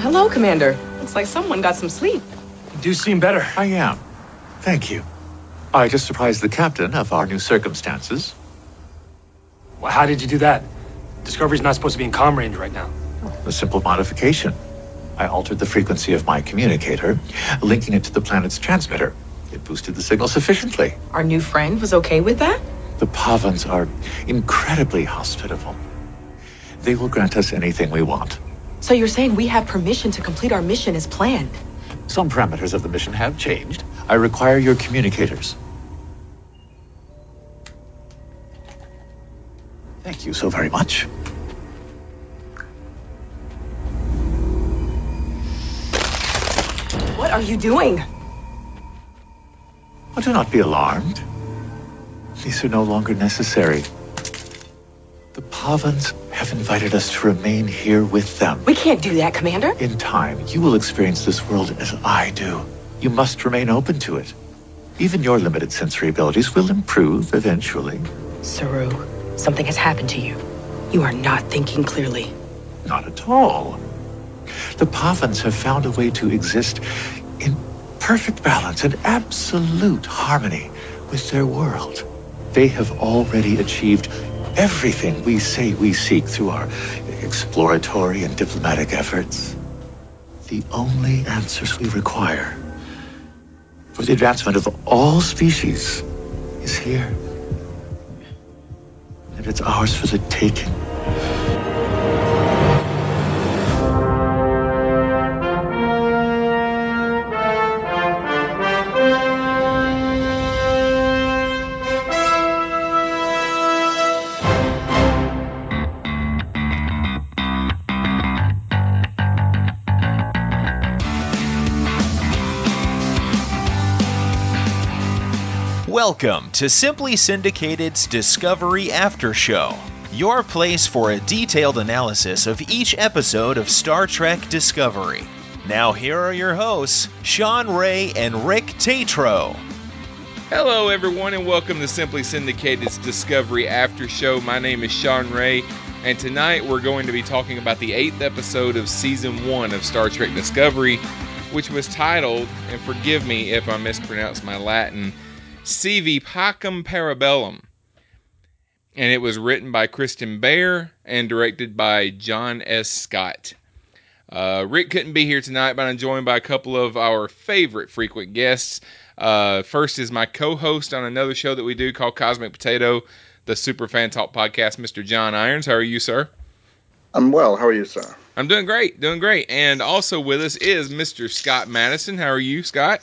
Hello, Commander. Looks like someone got some sleep. You do seem better. I am. Thank you. I just surprised the captain of our new circumstances. Well, how did you do that? Discovery's not supposed to be in com range right now. A simple modification. I altered the frequency of my communicator, linking it to the planet's transmitter. It boosted the signal sufficiently. Our new friend was okay with that? The Pahvans are incredibly hospitable. They will grant us anything we want. So you're saying we have permission to complete our mission as planned? Some parameters of the mission have changed. I require your communicators. Thank you so very much. What are you doing? Oh, do not be alarmed. These are no longer necessary. The Pahvans have invited us to remain here with them. We can't do that, Commander. In time, you will experience this world as I do. You must remain open to it. Even your limited sensory abilities will improve eventually. Saru, something has happened to you. You are not thinking clearly. Not at all. The Pahvans have found a way to exist in perfect balance and absolute harmony with their world. They have already achieved everything we say we seek through our exploratory and diplomatic efforts. The only answers we require for the advancement of all species is here. And it's ours for the taking. Welcome to Simply Syndicated's Discovery After Show, your place for a detailed analysis of each episode of Star Trek Discovery. Now, here are your hosts, Shawn Ray and Rick Tatro. Hello, everyone, and welcome to Simply Syndicated's Discovery After Show. My name is Shawn Ray, and tonight we're going to be talking about the eighth episode of season one of Star Trek Discovery, which was titled, and forgive me if I mispronounce my Latin, Sivi Pacem Parabellum. And it was written by Kirsten Beyer and directed by John S. Scott. Uh, Rick couldn't be here tonight, but I'm joined by a couple of our favorite frequent guests. Uh, first is my co-host on another show that we do called Cosmic Potato, the Super Fan Talk podcast, Mr. John Irons. How are you, sir? I'm well. How are you, sir? I'm doing great, doing great. And also with us is Mr. Scott Matteson. How are you, Scott?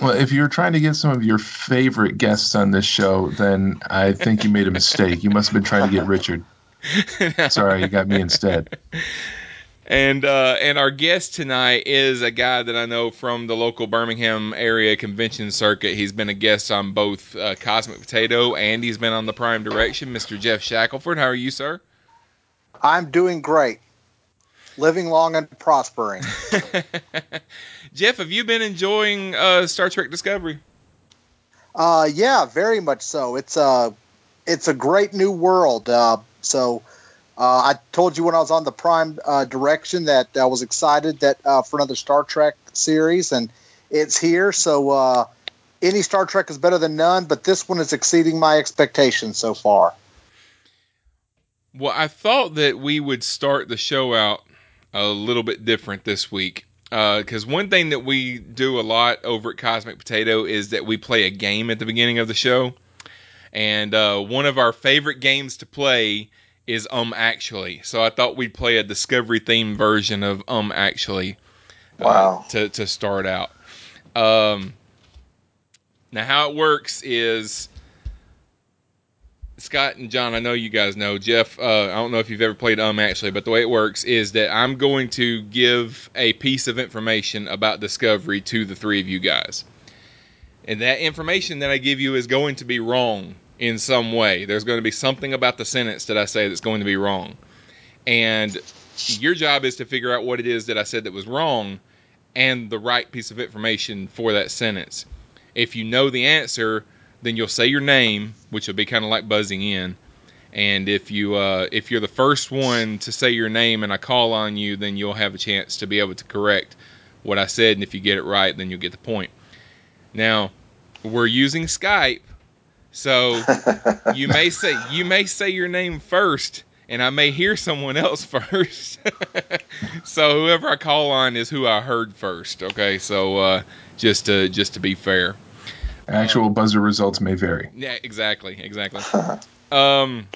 Well, if you're trying to get some of your favorite guests on this show, then I think you made a mistake. You must have been trying to get Richard. Sorry, you got me instead. And uh, and our guest tonight is a guy that I know from the local Birmingham area convention circuit. He's been a guest on both uh, Cosmic Potato and he's been on the Prime Direction. Mr. Jeff Shackelford, how are you, sir? I'm doing great. Living long and prospering. Jeff, have you been enjoying uh, Star Trek Discovery? Uh, yeah, very much so. It's a, it's a great new world. Uh, so, uh, I told you when I was on the Prime uh, Direction that I was excited that uh, for another Star Trek series, and it's here. So, uh, any Star Trek is better than none, but this one is exceeding my expectations so far. Well, I thought that we would start the show out a little bit different this week. Because uh, one thing that we do a lot over at Cosmic Potato is that we play a game at the beginning of the show. And uh, one of our favorite games to play is Um Actually. So I thought we'd play a Discovery theme version of Um Actually. Uh, wow. To, to start out. Um, now, how it works is Scott and John, I know you guys know. Jeff, uh, I don't know if you've ever played Um actually, but the way it works is that I'm going to give a piece of information about Discovery to the three of you guys. And that information that I give you is going to be wrong in some way. There's going to be something about the sentence that I say that's going to be wrong. And your job is to figure out what it is that I said that was wrong and the right piece of information for that sentence. If you know the answer, then you'll say your name, which will be kind of like buzzing in, And if you uh, if you're the first one to say your name and I call on you, then you'll have a chance to be able to correct what I said. And if you get it right, then you'll get the point. Now, we're using Skype, so you may say you may say your name first, and I may hear someone else first. so whoever I call on is who I heard first. Okay, so uh, just to just to be fair. Actual buzzer results may vary. Yeah, exactly, exactly. um,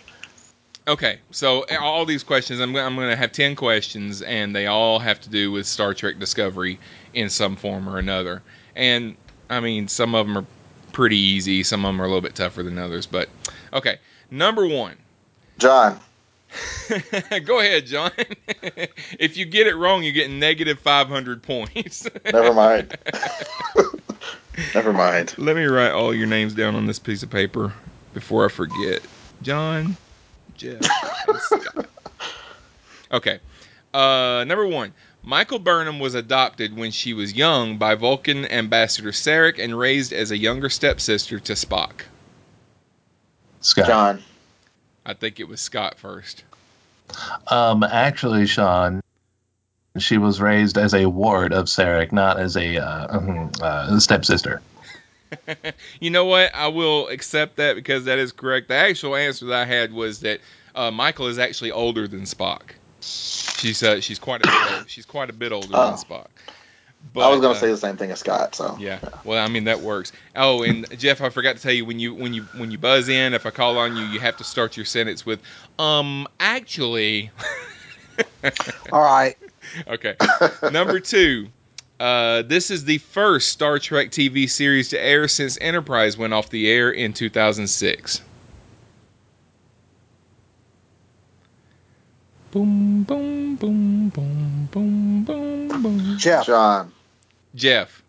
okay, so all these questions, I'm, I'm going to have ten questions, and they all have to do with Star Trek Discovery in some form or another. And I mean, some of them are pretty easy, some of them are a little bit tougher than others. But okay, number one. John. Go ahead, John. if you get it wrong, you get negative 500 points. Never mind. Never mind. Let me write all your names down on this piece of paper before I forget. John, Jeff, and Scott. Okay. Uh, number one. Michael Burnham was adopted when she was young by Vulcan Ambassador Sarek and raised as a younger stepsister to Spock. Scott. John. I think it was Scott first. Um, actually, Shawn, she was raised as a ward of Sarek, not as a uh, mhm, uh, stepsister. you know what? I will accept that because that is correct. The actual answer that I had was that uh, Michael is actually older than Spock. She's uh, she's quite a bit, she's quite a bit older Oh. than Spock. But, I was gonna uh, say the same thing as Scott. So Yeah. Well, I mean that works. Oh, and Jeff, I forgot to tell you when you when you when you buzz in, if I call on you, you have to start your sentence with, um, actually. All right. Okay. Number two. Uh, this is the first Star Trek TV series to air since Enterprise went off the air in 2006. Boom, boom, boom, boom, boom, boom, boom. Jeff. John. Jeff.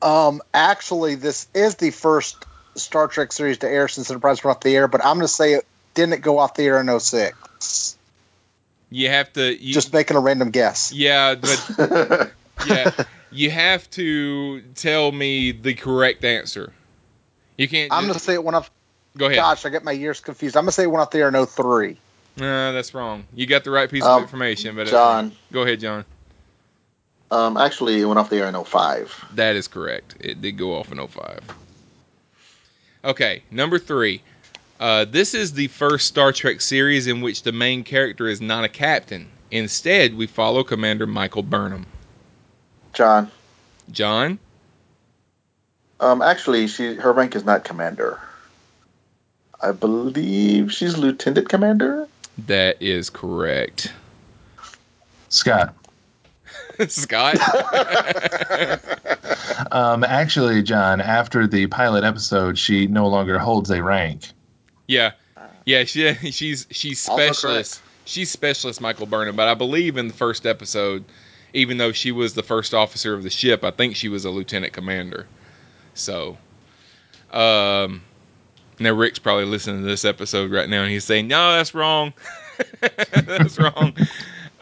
Um, actually, this is the first Star Trek series to air since Enterprise went off the air, but I'm going to say it didn't go off the air in 06. You have to. You, Just making a random guess. yeah, but yeah, you have to tell me the correct answer. You can't. I'm going to say it went off. go ahead. Gosh, I get my years confused. I'm going to say it went off the air in 03. No, that's wrong. You got the right piece Um, of information, but John. Go ahead, John. um, actually, it went off the air in 05. That is correct. It did go off in 05. Okay, number three. Uh, this is the first Star Trek series in which the main character is not a captain. Instead, we follow Commander Michael Burnham. John. John? Um, actually, she her rank is not commander. I believe she's lieutenant commander. That is correct. Scott. Scott? Um, actually, John, after the pilot episode, she no longer holds a rank. Yeah. Yeah, she, she's she's specialist. She's specialist Michael Burnham, but I believe in the first episode, even though she was the first officer of the ship, I think she was a lieutenant commander. So, um, now Rick's probably listening to this episode right now, and he's saying, "No, that's wrong. that's wrong."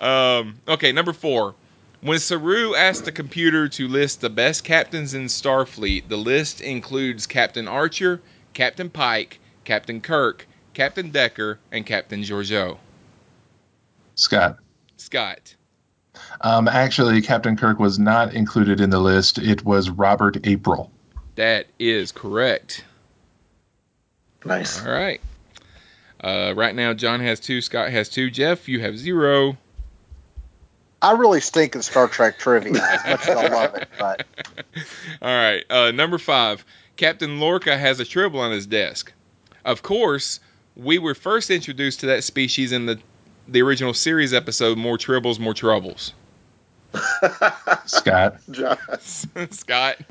Um, okay, number four. When Saru asked the computer to list the best captains in Starfleet, the list includes Captain Archer, Captain Pike, Captain Kirk, Captain Decker, and Captain Georgiou. Scott. Scott. Um, actually, Captain Kirk was not included in the list. It was Robert April. That is correct. Nice. All right. Uh, right now, John has two. Scott has two. Jeff, you have zero. I really stink at Star Trek trivia as much as I love it, but All right. Uh, number five. Captain Lorca has a tribble on his desk. Of course, we were first introduced to that species in the the original series episode, "More Tribbles, More Troubles." Scott. Scott.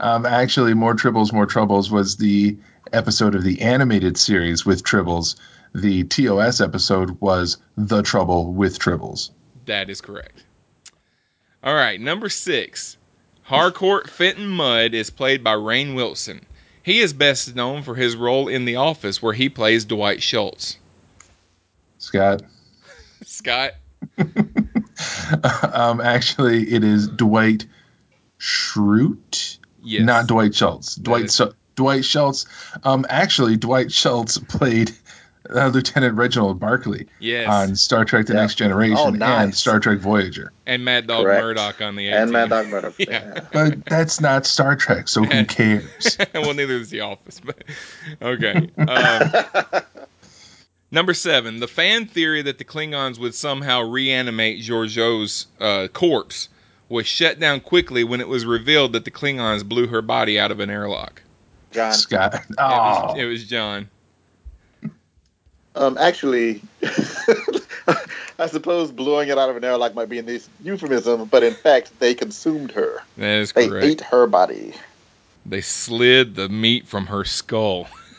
Um, actually, More Tribbles, More Troubles was the episode of the animated series with Tribbles. The TOS episode was The Trouble with Tribbles. That is correct. All right, number six. Harcourt Fenton Mudd is played by Rainn Wilson. He is best known for his role in The Office, where he plays Dwight Schultz. Scott. Scott. um, actually, it is Dwight Schrute, Yes. not Dwight Schultz. Dwight is- Dwight Schultz. Um, actually, Dwight Schultz played uh, Lieutenant Reginald Barclay Yes. on Star Trek: The Yeah. Next Generation Oh, and. Star Trek Voyager. and Mad Dog Correct. Murdock on the A and Mad. Dog Murdock. Yeah. yeah. But that's not Star Trek, so who cares? well, neither is The Office, but okay. Um, number seven, the fan theory that the Klingons would somehow reanimate Georgiou's uh, corpse was shut down quickly when it was revealed that the Klingons blew her body out of an airlock. John. Scott. It, Oh, was, it was John. Um, actually, I suppose blowing it out of an airlock might be an euphemism, but in fact, they consumed her. That is They correct. ate her body. They slid the meat from her skull.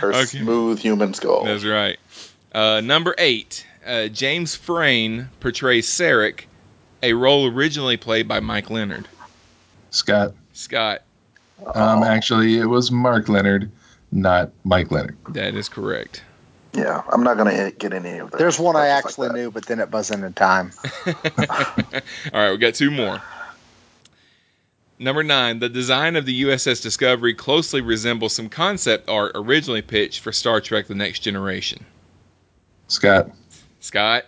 Her Okay. smooth human skull. That's right. Uh, number eight, uh, James Frain portrays Sarek, a role originally played by Mike Lenard. Scott. Scott, Um, Oh, actually, it was Mark Lenard, not Mike Lenard. that is correct. yeah, I'm not going to get any of that. There's one I Just like actually knew, but then it wasn't in time. All right, we got two more. Number nine, the design of the USS Discovery closely resembles some concept art originally pitched for Star Trek The Next Generation. Scott. Scott,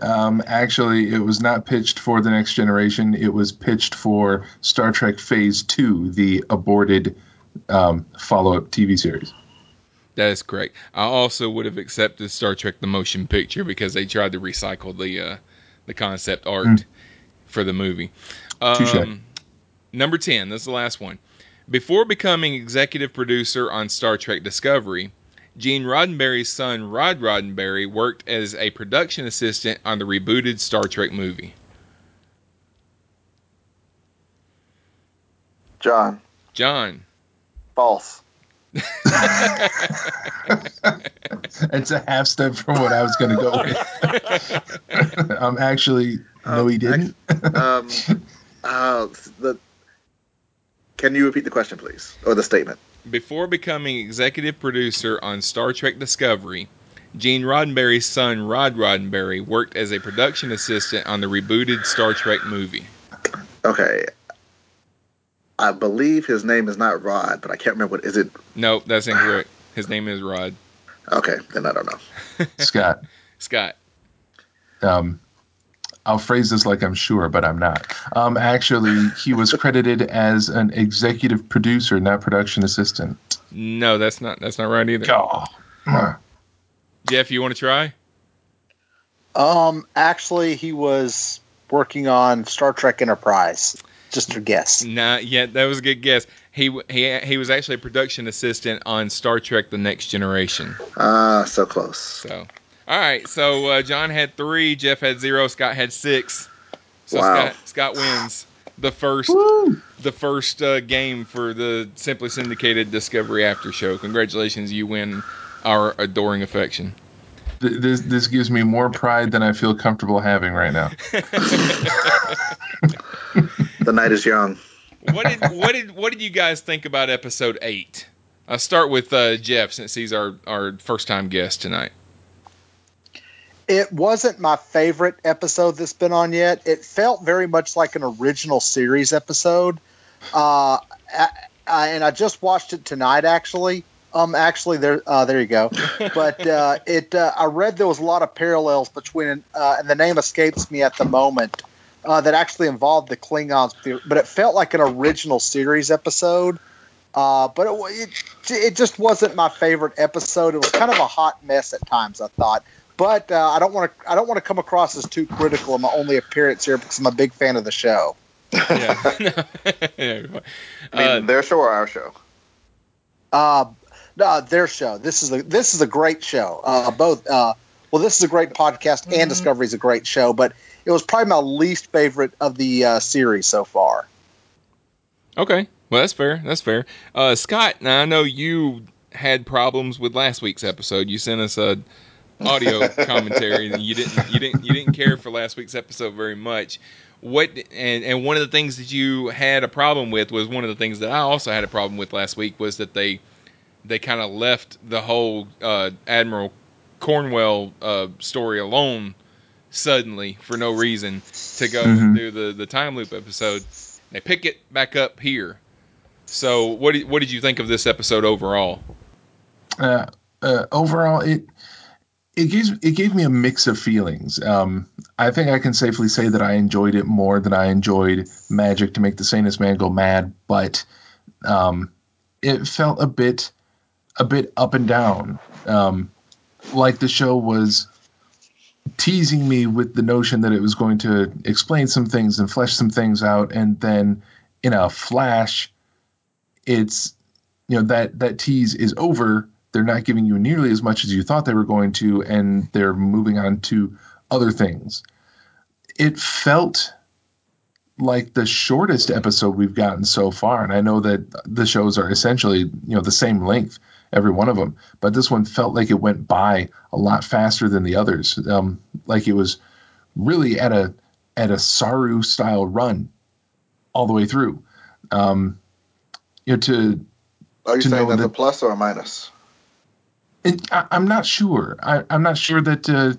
Um, actually, it was not pitched for the next generation. It was pitched for Star Trek Phase Two, the aborted um, follow-up TV series. that is correct. I also would have accepted Star Trek The Motion Picture because they tried to recycle the uh, the concept art Mm. for the movie. Um, number 10, this is the last one. Before becoming executive producer on Star Trek Discovery, Gene Roddenberry's son Rod Roddenberry worked as a production assistant on the rebooted Star Trek movie. John, John. False. It's a half step from what I was going to go with. um, actually, no, he didn't. Um, uh, the, can you repeat the question, please, or the statement? Before becoming executive producer on Star Trek Discovery, Gene Roddenberry's son Rod Roddenberry worked as a production assistant on the rebooted Star Trek movie. Okay. I believe his name is not Rod, but I can't remember what is it. Nope, that's incorrect. His name is Rod. Okay, then I don't know. Scott. Scott. Um, I'll phrase this like I'm sure, but I'm not. Um, actually, he was credited as an executive producer, not production assistant. No, that's not that's not right either. Oh. Jeff, you want to try? Um, actually, he was working on Star Trek Enterprise. Just a guess. Nah, yeah, that was a good guess. He he he was actually a production assistant on Star Trek: The Next Generation. Ah, so close. So, all right. So uh, John had three, Jeff had zero, Scott had six. So Wow. Scott Scott wins the first the first uh, game for the Simply Syndicated Discovery After Show. Congratulations, you win our adoring affection. This this gives me more pride than I feel comfortable having right now. The night is young. what did what did what did you guys think about episode eight? I'll start with uh, Jeff since he's our our first time guest tonight. It wasn't my favorite episode that's been on yet. It felt very much like an original series episode. Uh, I, I, and I just watched it tonight, actually. Um, actually, there, uh, there you go. But uh, it, uh, I read there was a lot of parallels between, uh, and the name escapes me at the moment, uh, that actually involved the Klingons. But it felt like an original series episode. Uh, but it, it, it just wasn't my favorite episode. It was kind of a hot mess at times. I thought. But uh, I don't want to. I don't want to come across as too critical in my only appearance here because I'm a big fan of the show. Yeah. Yeah. I mean, Uh, their show or our show? Uh, no, their show. This is a this is a great show. Uh, both. Uh, well, this is a great podcast, and Discovery is a great show. But it was probably my least favorite of the uh, series so far. Okay. Well, that's fair. That's fair. Uh, Scott, now I know you had problems with last week's episode. You sent us a audio commentary, and you didn't you didn't you didn't care for last week's episode very much. What and and one of the things that you had a problem with was one of the things that I also had a problem with last week was that they they kind of left the whole uh, Admiral Cornwell uh, story alone suddenly for no reason to go Mhm. do the the time loop episode. They pick it back up here. So, what did, what did you think of this episode overall? Uh, uh, overall, it it gives it gave me a mix of feelings. Um, I think I can safely say that I enjoyed it more than I enjoyed Magic to make the sanest man go mad, but um, it felt a bit a bit up and down. Um, like the show was teasing me with the notion that it was going to explain some things and flesh some things out, and then in a flash, it's you know that that tease is over they're not giving you nearly as much as you thought they were going to, and they're moving on to other things. It felt like the shortest episode we've gotten so far, and I know that the shows are essentially you know the same length every one of them, but this one felt like it went by a lot faster than the others. Um, like it was really at a at a Saru style run all the way through. Um, you know, to are you to saying that's a plus or a minus? It, I, I'm not sure. I, I'm not sure that uh,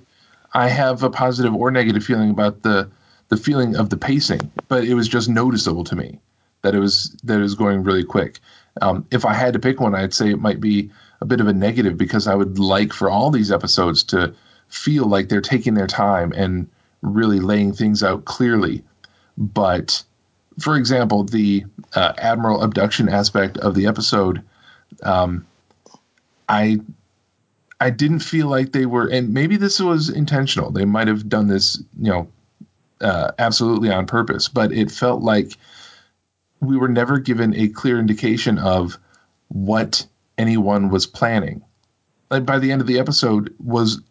I have a positive or negative feeling about the the feeling of the pacing, but it was just noticeable to me that it was that it was going really quick. Um, if I had to pick one, I'd say it might be a bit of a negative because I would like for all these episodes to feel like they're taking their time and really laying things out clearly. But for example, the uh, admiral abduction aspect of the episode, um, I I didn't feel like they were, and maybe this was intentional. They might have done this, you know, uh, absolutely on purpose, but it felt like we were never given a clear indication of what anyone was planning. Like by the end of the episode, was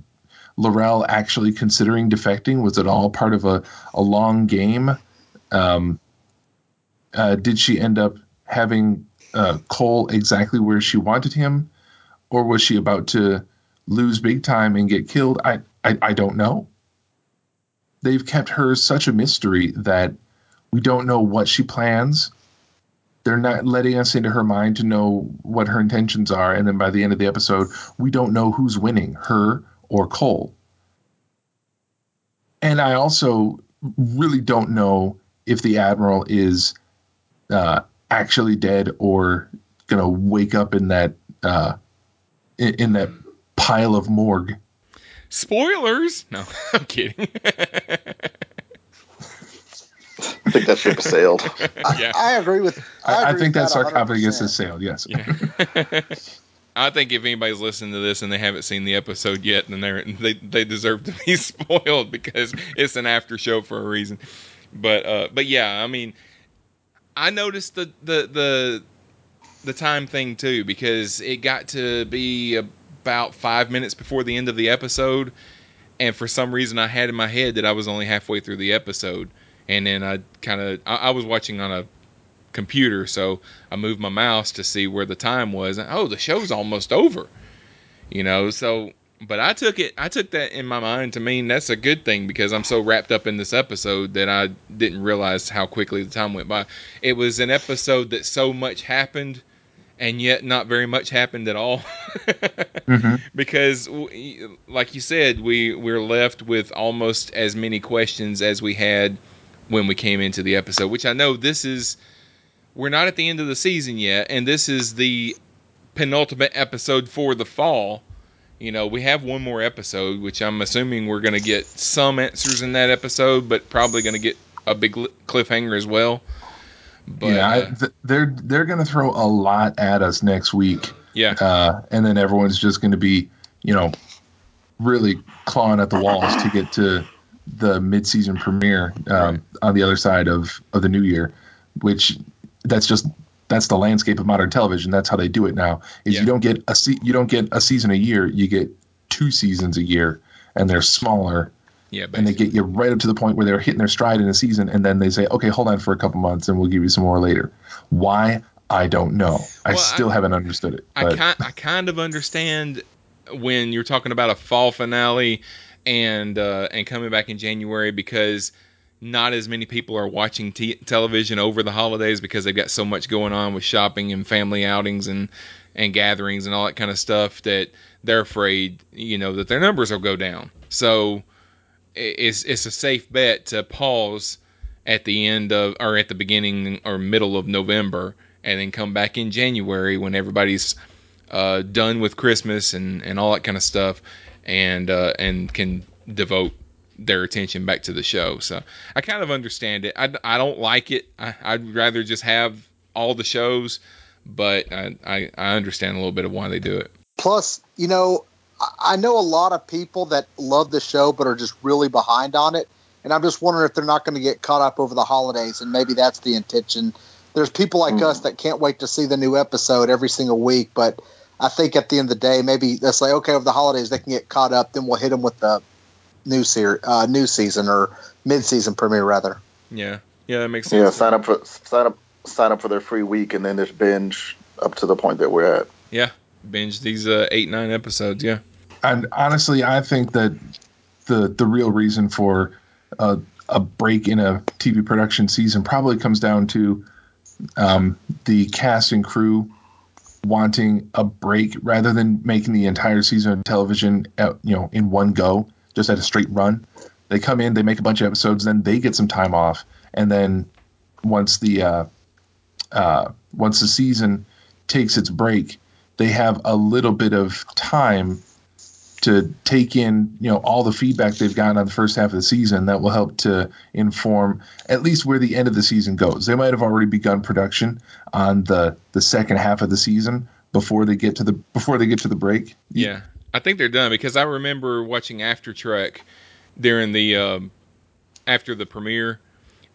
L'Rell actually considering defecting? Was it all part of a, a long game? Um, uh, did she end up having uh, Kol exactly where she wanted him? Or was she about to lose big time and get killed? I, I, I don't know. They've kept her such a mystery that we don't know what she plans. They're not letting us into her mind to know what her intentions are. And then by the end of the episode, we don't know who's winning, her or Kol. And I also really don't know if the Admiral is uh, actually dead or to wake up in that uh, in, in that pile of morgue. Spoilers? No, I'm kidding. I think that ship sailed. yeah. I agree with. I, I, I agree think with that sarcophagus 100%. has sailed. Yes. Yeah. I think if anybody's listening to this and they haven't seen the episode yet, then they're they they deserve to be spoiled because it's an after show for a reason. But uh, but yeah, I mean, I noticed the the the the time thing too because it got to be about five minutes before the end of the episode, and for some reason I had in my head that I was only halfway through the episode, and then I kind of I, I was watching on a computer, so I moved my mouse to see where the time was. And, oh, the show's almost over. You know, so but I took it I took that in my mind to mean that's a good thing because I'm so wrapped up in this episode that I didn't realize how quickly the time went by. It was an episode that so much happened and yet not very much happened at all. Mhm. because like you said, we we're left with almost as many questions as we had when we came into the episode, which I know this is we're not at the end of the season yet, and this is the penultimate episode for the fall. You know, we have one more episode, which I'm assuming we're going to get some answers in that episode, but probably going to get a big cliffhanger as well. But, yeah, I, uh, th- they're they're going to throw a lot at us next week, yeah, uh, and then everyone's just going to be, you know, really clawing at the walls to get to the mid-season premiere um, Right. on the other side of of the new year, which that's just that's the landscape of modern television. That's how they do it now. Is Yeah. you don't get a se- you don't get a season a year, you get two seasons a year, and they're smaller yeah, and they get you right up to the point where they're hitting their stride in a season, and then they say, "Okay, hold on for a couple months, and we'll give you some more later." Why? I don't know. I still I- haven't understood it. I kind I kind of understand when you're talking about a fall finale and uh, and coming back in January because not as many people are watching t- television over the holidays because they've got so much going on with shopping and family outings and and gatherings and all that kind of stuff that they're afraid you know that their numbers will go down. So it's it's a safe bet to pause at the end of or at the beginning or middle of November and then come back in January when everybody's uh, done with Christmas and, and all that kind of stuff, and uh, and can devote their attention back to the show. So I kind of understand it. I, I don't like it. I, would rather just have all the shows, but I, I, I understand a little bit of why they do it. Plus, you know, I know a lot of people that love the show but are just really behind on it. And I'm just wondering if they're not going to get caught up over the holidays, and maybe that's the intention. There's people like mm. us that can't wait to see the new episode every single week, but I think at the end of the day, maybe that's like okay, over the holidays they can get caught up. Then we'll hit them with the new series, uh, new season or mid season premiere rather. Yeah, yeah, that makes sense. Yeah, sign up for sign up sign up for their free week and then just binge up to the point that we're at. Yeah, binge these uh, eight nine episodes. Yeah, and honestly, I think that the the real reason for uh, a break in a TV production season probably comes down to um, the cast and crew wanting a break rather than making the entire season of television, at, you know, in one go, just at a straight run. They come in, they make a bunch of episodes, then they get some time off, and then once the uh, uh, once the season takes its break, they have a little bit of time to take in you know all the feedback they've gotten on the first half of the season that will help to inform at least where the end of the season goes. They might have already begun production on the the second half of the season before they get to the before they get to the break. Yeah, I think they're done because I remember watching After Trek during the um, after the premiere,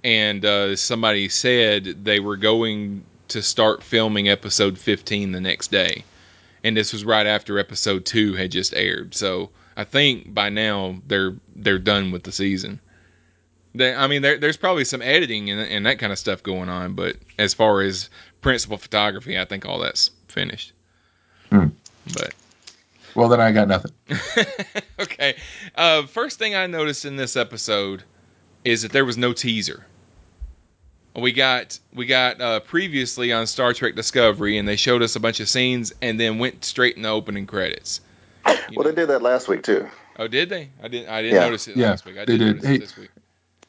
and uh, somebody said they were going to start filming episode 15 the next day and this was right after episode two had just aired. So I think by now they're they're done with the season. They, I mean, there, there's probably some editing and, and that kind of stuff going on, but as far as principal photography, I think all that's finished. Hmm. But well, then I got nothing. okay. Uh, first thing I noticed in this episode is that there was no teaser we got we got uh, previously on Star Trek Discovery, and they showed us a bunch of scenes, and then went straight in the opening credits. You well, know. they did that last week too. Oh, did they? I didn't. I didn't yeah. notice it yeah, last week. I they did. Hey, this week.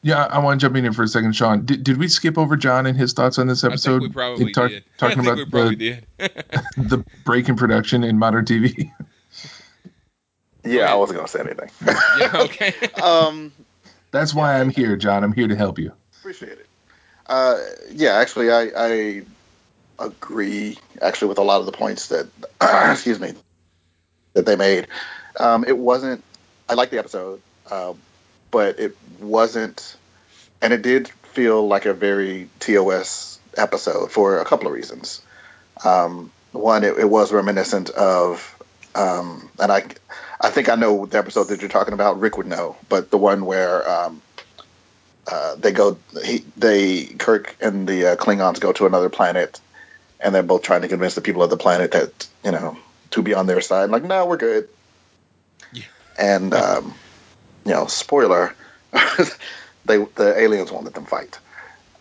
Yeah, I want to jump in here for a second, Shawn. Did, did we skip over John and his thoughts on this episode? I think we probably talk, did. Talking about the, the break in production in modern TV. Yeah, I wasn't going to say anything. yeah, okay. um, That's why I'm here, John. I'm here to help you. Appreciate it. Uh, yeah, actually, I, I agree actually with a lot of the points that excuse me that they made. Um, it wasn't. I liked the episode, uh, but it wasn't, and it did feel like a very TOS episode for a couple of reasons. Um, one, it, it, was reminiscent of, um, and I, I think I know the episode that you're talking about. Rick would know, but the one where um, uh, they go he, they Kirk and the uh, Klingons go to another planet, and they're both trying to convince the people of the planet that you know to be on their side. Like, no, we're good. Yeah. And um, you know, spoiler, they the aliens won't let them fight.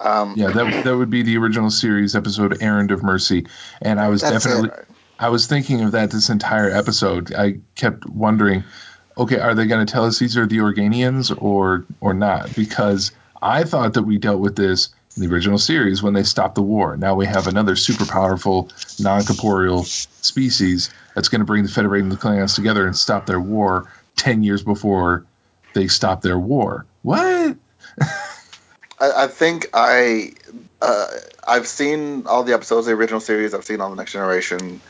Um, yeah, that that would be the original series episode "Errand of Mercy," and I was definitely. It. I was thinking of that this entire episode. I kept wondering, okay, are they going to tell us these are the Organians or or not? Because I thought that we dealt with this in the original series when they stopped the war. Now we have another super powerful, non corporeal species that's going to bring the Federation and the Klingons together and stop their war 10 years before they stop their war. What? I, I, think I. Uh, I've seen all the episodes of the original series. I've seen all the Next Generation,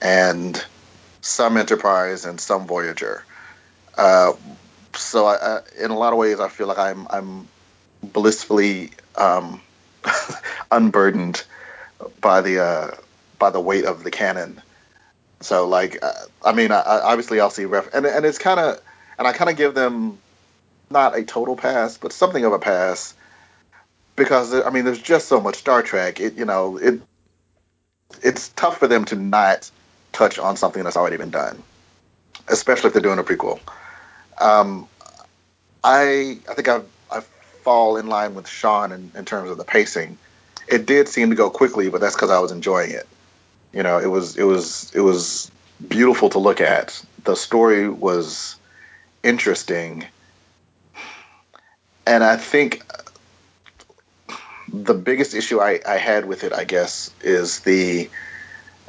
and some Enterprise and some Voyager. Uh, so I, I, in a lot of ways, I feel like I'm I'm blissfully um, unburdened by the uh, by the weight of the canon. So like, uh, I mean, I, obviously I'll see ref, and and it's kind of, and I kind of give them not a total pass, but something of a pass because I mean, there's just so much Star Trek. It you know it it's tough for them to not touch on something that's already been done, especially if they're doing a prequel. Um, I I think I've fall in line with Shawn in, in terms of the pacing. It did seem to go quickly, but that's because I was enjoying it. You know, it was it was it was beautiful to look at. The story was interesting, and I think the biggest issue I, I had with it, I guess, is the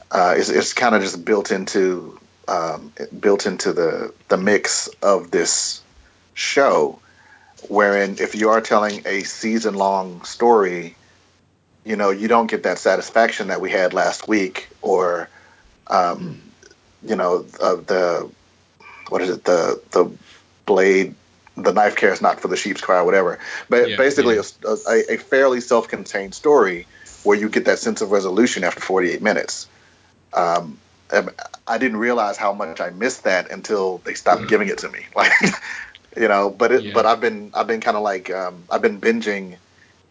uh, is it's kind of just built into um, built into the the mix of this show, wherein if you are telling a season long story, you know you don't get that satisfaction that we had last week, or um, you know uh, the what is it the the blade the knife care is not for the sheep's cry, or whatever. But Yeah, basically, yeah. A, a, a fairly self-contained story where you get that sense of resolution after 48 minutes. Um, I didn't realize how much I missed that until they stopped giving it to me. Like, you know, but it, Yeah. but I've been I've been kind of like um, I've been binging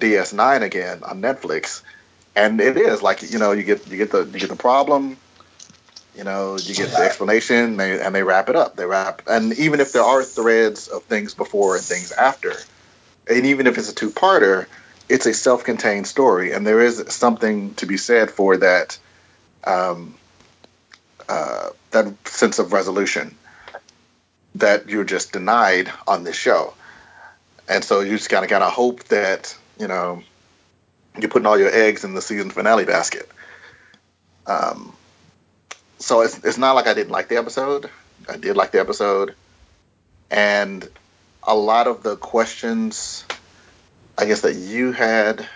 DS9 again on Netflix, and it is like you know you get you get the you get the problem, you know you get the explanation, they, and they wrap it up. They wrap, and even if there are threads of things before and things after, and even if it's a two-parter, it's a self-contained story, and there is something to be said for that. Um, uh, that sense of resolution that you're just denied on this show. And so you just kind of gotta hope that, you know, you're putting all your eggs in the season finale basket. Um, so it's it's not like I didn't like the episode. I did like the episode. And a lot of the questions I guess that you had,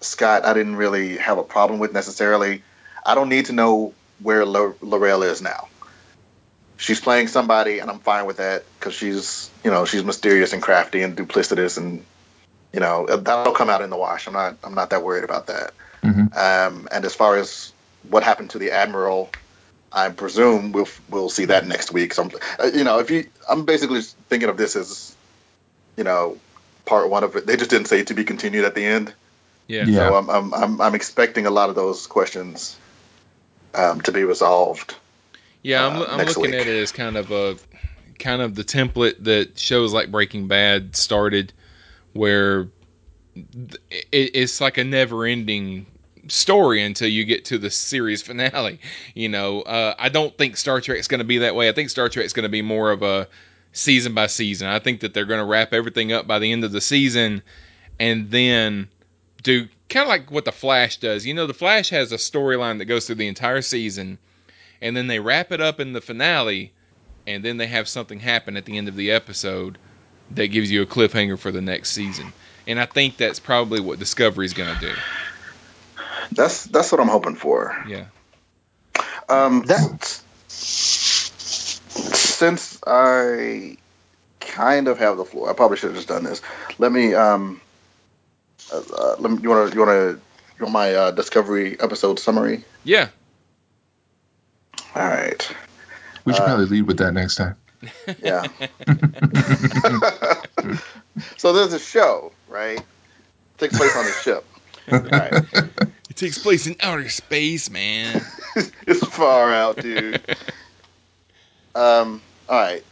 Scott, I didn't really have a problem with necessarily. I don't need to know where L- L'Rell is now. She's playing somebody, and I'm fine with that because she's, you know, she's mysterious and crafty and duplicitous, and you know that'll come out in the wash. I'm not, I'm not that worried about that. Mhm. Um, and as far as what happened to the admiral, I presume we'll we'll see that next week. So, I'm, uh, you know, if you, I'm basically thinking of this as, you know, part one of it. They just didn't say to be continued at the end. Yeah. Yeah. So I'm, I'm, I'm, I'm expecting a lot of those questions um, to be resolved. Yeah, I'm, uh, I'm looking week. at it as kind of a kind of the template that shows like Breaking Bad started, where it, it's like a never-ending story until you get to the series finale. You know, uh, I don't think Star Trek's going to be that way. I think Star Trek's going to be more of a season by season. I think that they're going to wrap everything up by the end of the season, and then do kind of like what the Flash does. You know, the Flash has a storyline that goes through the entire season and then they wrap it up in the finale, and then they have something happen at the end of the episode that gives you a cliffhanger for the next season. And I think that's probably what Discovery's going to do. That's that's what I'm hoping for. Yeah. Um, That- since I kind of have the floor, I probably should have just done this. Let me um, uh, uh, let me, you want to you want to you want my uh, Discovery episode summary? Yeah. All right. We should Uh, probably lead with that next time. Yeah. so there's a show, right? Takes place on a ship. Right. It takes place in outer space, man. it's far out, dude. Um, all right.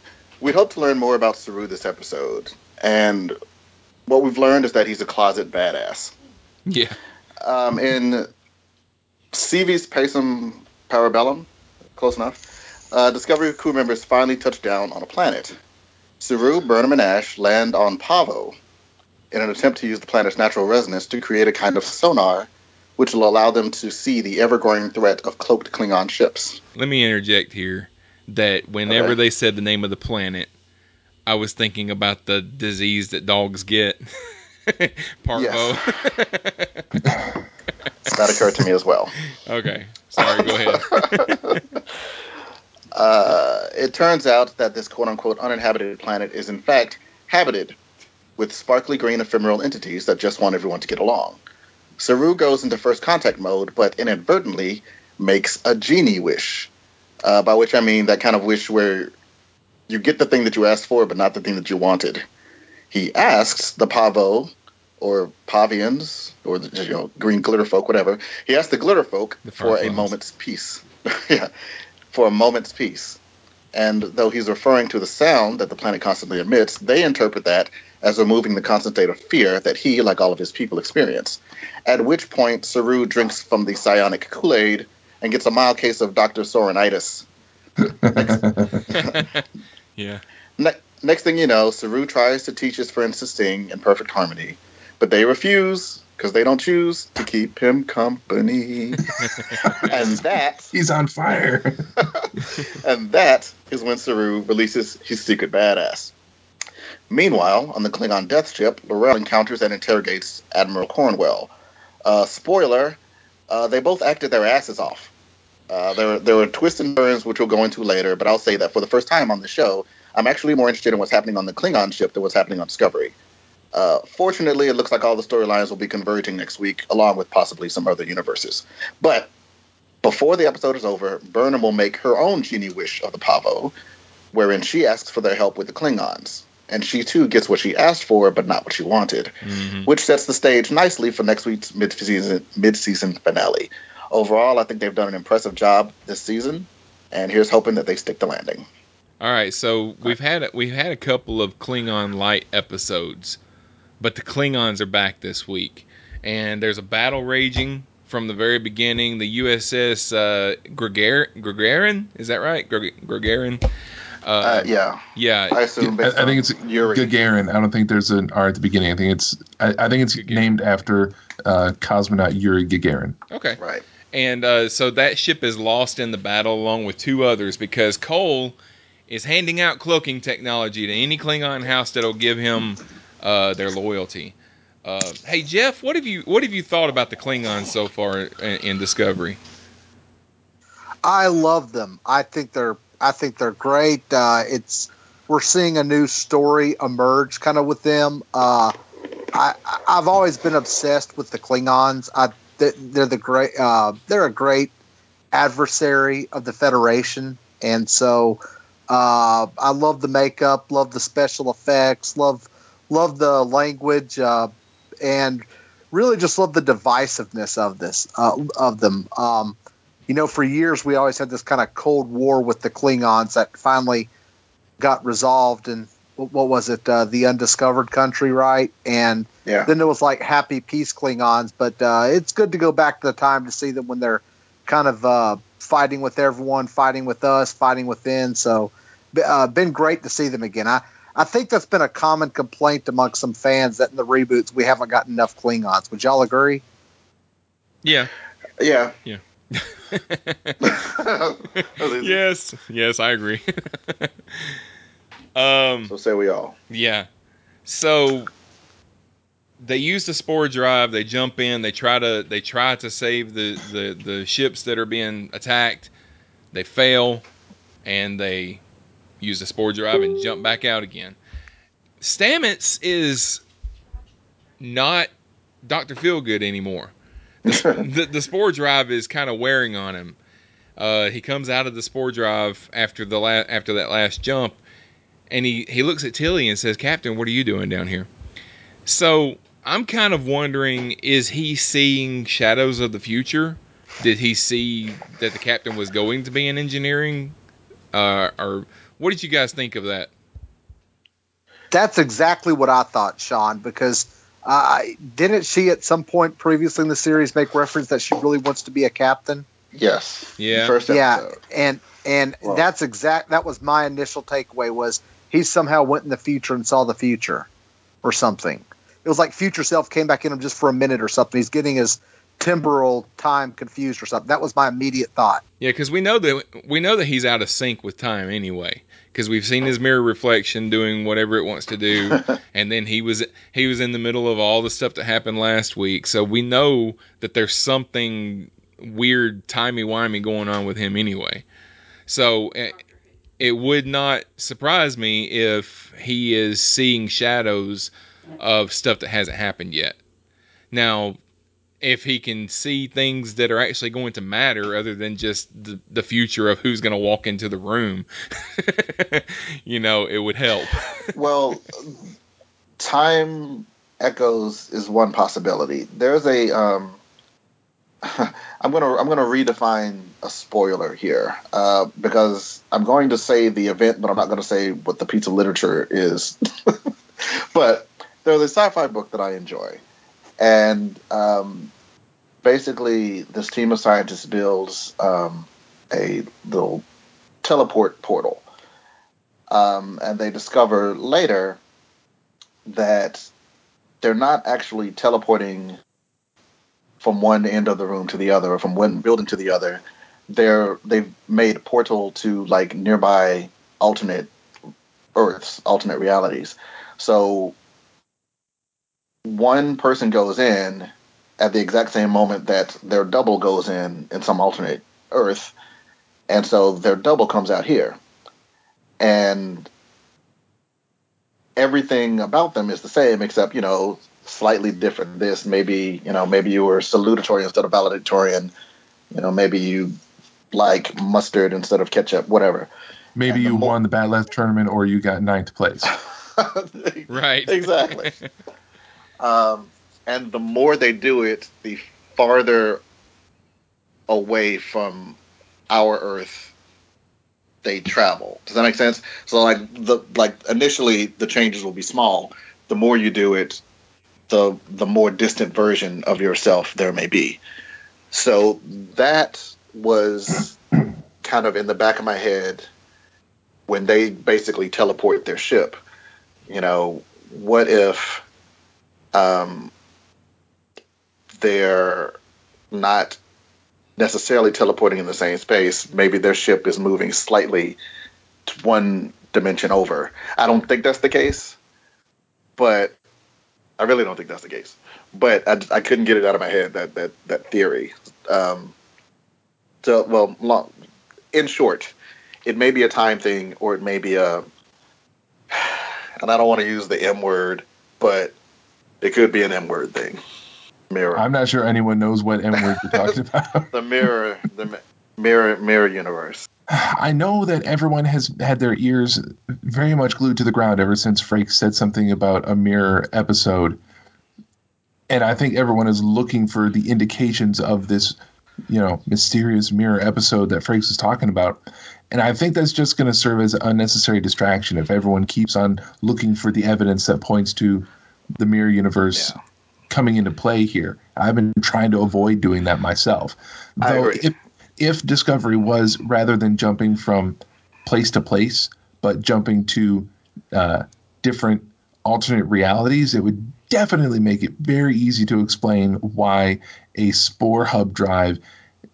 We'd hope to learn more about Saru this episode, and what we've learned is that he's a closet badass. Yeah. Um, in Si Vis Pacem Parabellum, close enough, uh, Discovery crew members finally touch down on a planet. Saru, Burnham, and Ash land on Pahvo in an attempt to use the planet's natural resonance to create a kind of sonar which will allow them to see the ever growing threat of cloaked Klingon ships. Let me interject here that whenever they said the name of the planet, I was thinking about the disease that dogs get. Parvo. That occurred to me as well. okay. Sorry, go ahead. Uh, it turns out that this quote unquote uninhabited planet is in fact habited with sparkly green ephemeral entities that just want everyone to get along. Saru goes into first contact mode, but inadvertently makes a genie wish. Uh, by which I mean that kind of wish where you get the thing that you asked for, but not the thing that you wanted. He asks the Pahvo, or Pavians, or the you know, green glitter folk, whatever. He asks the glitter folk The for a moment's peace. yeah, for a moment's peace. And though he's referring to the sound that the planet constantly emits, they interpret that as removing the constant state of fear that he, like all of his people, experience. At which point, Saru drinks from the psionic Kool Aid and gets a mild case of Dr. Sorenitis. yeah. Ne- next thing you know, Saru tries to teach his friends to sing in perfect harmony, but they refuse because they don't choose to keep him company. and that He's on fire. and that is when Saru releases his secret badass. Meanwhile, on the Klingon death ship, L'Rell encounters and interrogates Admiral Cornwell. Uh, spoiler: uh, they both acted their asses off. Uh, there, were, there were twists and turns, which we'll go into later. But I'll say that for the first time on the show, I'm actually more interested in what's happening on the Klingon ship than what's happening on Discovery. Uh, fortunately, it looks like all the storylines will be converging next week, along with possibly some other universes. But before the episode is over, Burnham will make her own genie wish of the Pahvo, wherein she asks for their help with the Klingons. And she too gets what she asked for, but not what she wanted, Mhm. which sets the stage nicely for next week's mid-season mid-season finale. Overall, I think they've done an impressive job this season, and here's hoping that they stick the landing. All right, so we've had a, we've had a couple of Klingon light episodes, but the Klingons are back this week, and there's a battle raging from the very beginning. The USS uh, Gregor- Gagarin, is that right? Gag- Gagarin. Uh, Uh, yeah, yeah, I assume. I, Based I think it's Yuri. Gagarin. I don't think there's an R at the beginning. I think it's I, I think it's Gagarin. named after uh, cosmonaut Yuri Gagarin. Okay. Right. And uh, so that ship is lost in the battle along with two others because Kol is handing out cloaking technology to any Klingon house that'll give him uh, their loyalty. Uh, hey Jeff, what have you what have you thought about the Klingons so far in, in Discovery? I love them. I think they're I think they're great. Uh, it's we're seeing a new story emerge kind of with them. Uh, I I've always been obsessed with the Klingons. I they- they're the great uh, they're a great adversary of the Federation, and so uh, I love the makeup, love the special effects, love love the language, uh, and really just love the divisiveness of this uh, of them. Um, you know, for years we always had this kind of cold war with the Klingons that finally got resolved in what what was it, uh, the undiscovered country, right? And Yeah. then there was like happy peace Klingons, but uh, it's good to go back to the time to see them when they're kind of uh, fighting with everyone, fighting with us, fighting within. So, uh, been great to see them again. I I think that's been a common complaint among some fans that in the reboots we haven't gotten enough Klingons. Would y'all agree? Yeah. Yeah. Yeah. That was easy. yes. Yes, I agree. um. So say we all. Yeah. So they use the spore drive. They jump in. They try to they try to save the the the ships that are being attacked. They fail, and they use the spore drive and jump back out again. Stamets is not Doctor Feelgood anymore. the, the spore drive is kind of wearing on him. Uh, he comes out of the spore drive after the la- after that last jump, and he he looks at Tilly and says, "Captain, what are you doing down here?" So I'm kind of wondering: is he seeing shadows of the future? Did he see that the captain was going to be in engineering, uh, or what did you guys think of that? That's exactly what I thought, Shawn, because uh, didn't she at some point previously in the series make reference that she really wants to be a captain? Yes. Yeah. First Yeah, and and Well- that's exact. That was my initial takeaway was he somehow went in the future and saw the future, or something. It was like future self came back in him just for a minute or something. He's getting his temporal time confused or something. That was my immediate thought. Yeah, because we know that we know that he's out of sync with time anyway. Because we've seen his mirror reflection doing whatever it wants to do, and then he was he was in the middle of all the stuff that happened last week. So we know that there's something weird, timey wimey going on with him anyway. So it, it would not surprise me if he is seeing shadows of stuff that hasn't happened yet. Now, if he can see things that are actually going to matter other than just the, the future of who's going to walk into the room, you know, it would help. well, time echoes is one possibility. There's a um, I'm gonna I'm gonna redefine a spoiler here uh, because I'm going to say the event, but I'm not going to say what the piece of literature is. but there's a sci-fi book that I enjoy, and um, basically this team of scientists builds um, a little teleport portal, um, and they discover later that they're not actually teleporting from one end of the room to the other, or from one building to the other, they're they've made a portal to like nearby alternate Earths, alternate realities. So one person goes in at the exact same moment that their double goes in in some alternate Earth, and so their double comes out here, and everything about them is the same except you know slightly different. This maybe you know maybe you were salutatorian instead of valedictorian. You know maybe you like mustard instead of ketchup, whatever. Maybe you mo- won the bat'leth tournament or you got ninth place. Right. exactly. um, and the more they do it, the farther away from our Earth they travel. Does that make sense? So like the like initially the changes will be small. The more you do it, the the more distant version of yourself there may be. So that was kind of in the back of my head when they basically teleport their ship. You know, what if um, they're not necessarily teleporting in the same space? Maybe their ship is moving slightly one dimension over. I don't think that's the case, but I really don't think that's the case. But I, I couldn't get it out of my head that that that theory. Um, so, well, long, in short, it may be a time thing, or it may be a, and I don't want to use the M word, but it could be an M word thing. Mirror, I'm not sure anyone knows what M word you're talking about. the mirror, the mirror, mirror universe. I know that everyone has had their ears very much glued to the ground ever since Frakes said something about a mirror episode. And I think everyone is looking for the indications of this, you know, mysterious mirror episode that Frakes is talking about. And I think that's just going to serve as unnecessary distraction if everyone keeps on looking for the evidence that points to the mirror universe Yeah. coming into play here. I've been trying to avoid doing that myself. Though if if Discovery was rather than jumping from place to place, but jumping to uh, different alternate realities, it would definitely make it very easy to explain why a spore hub drive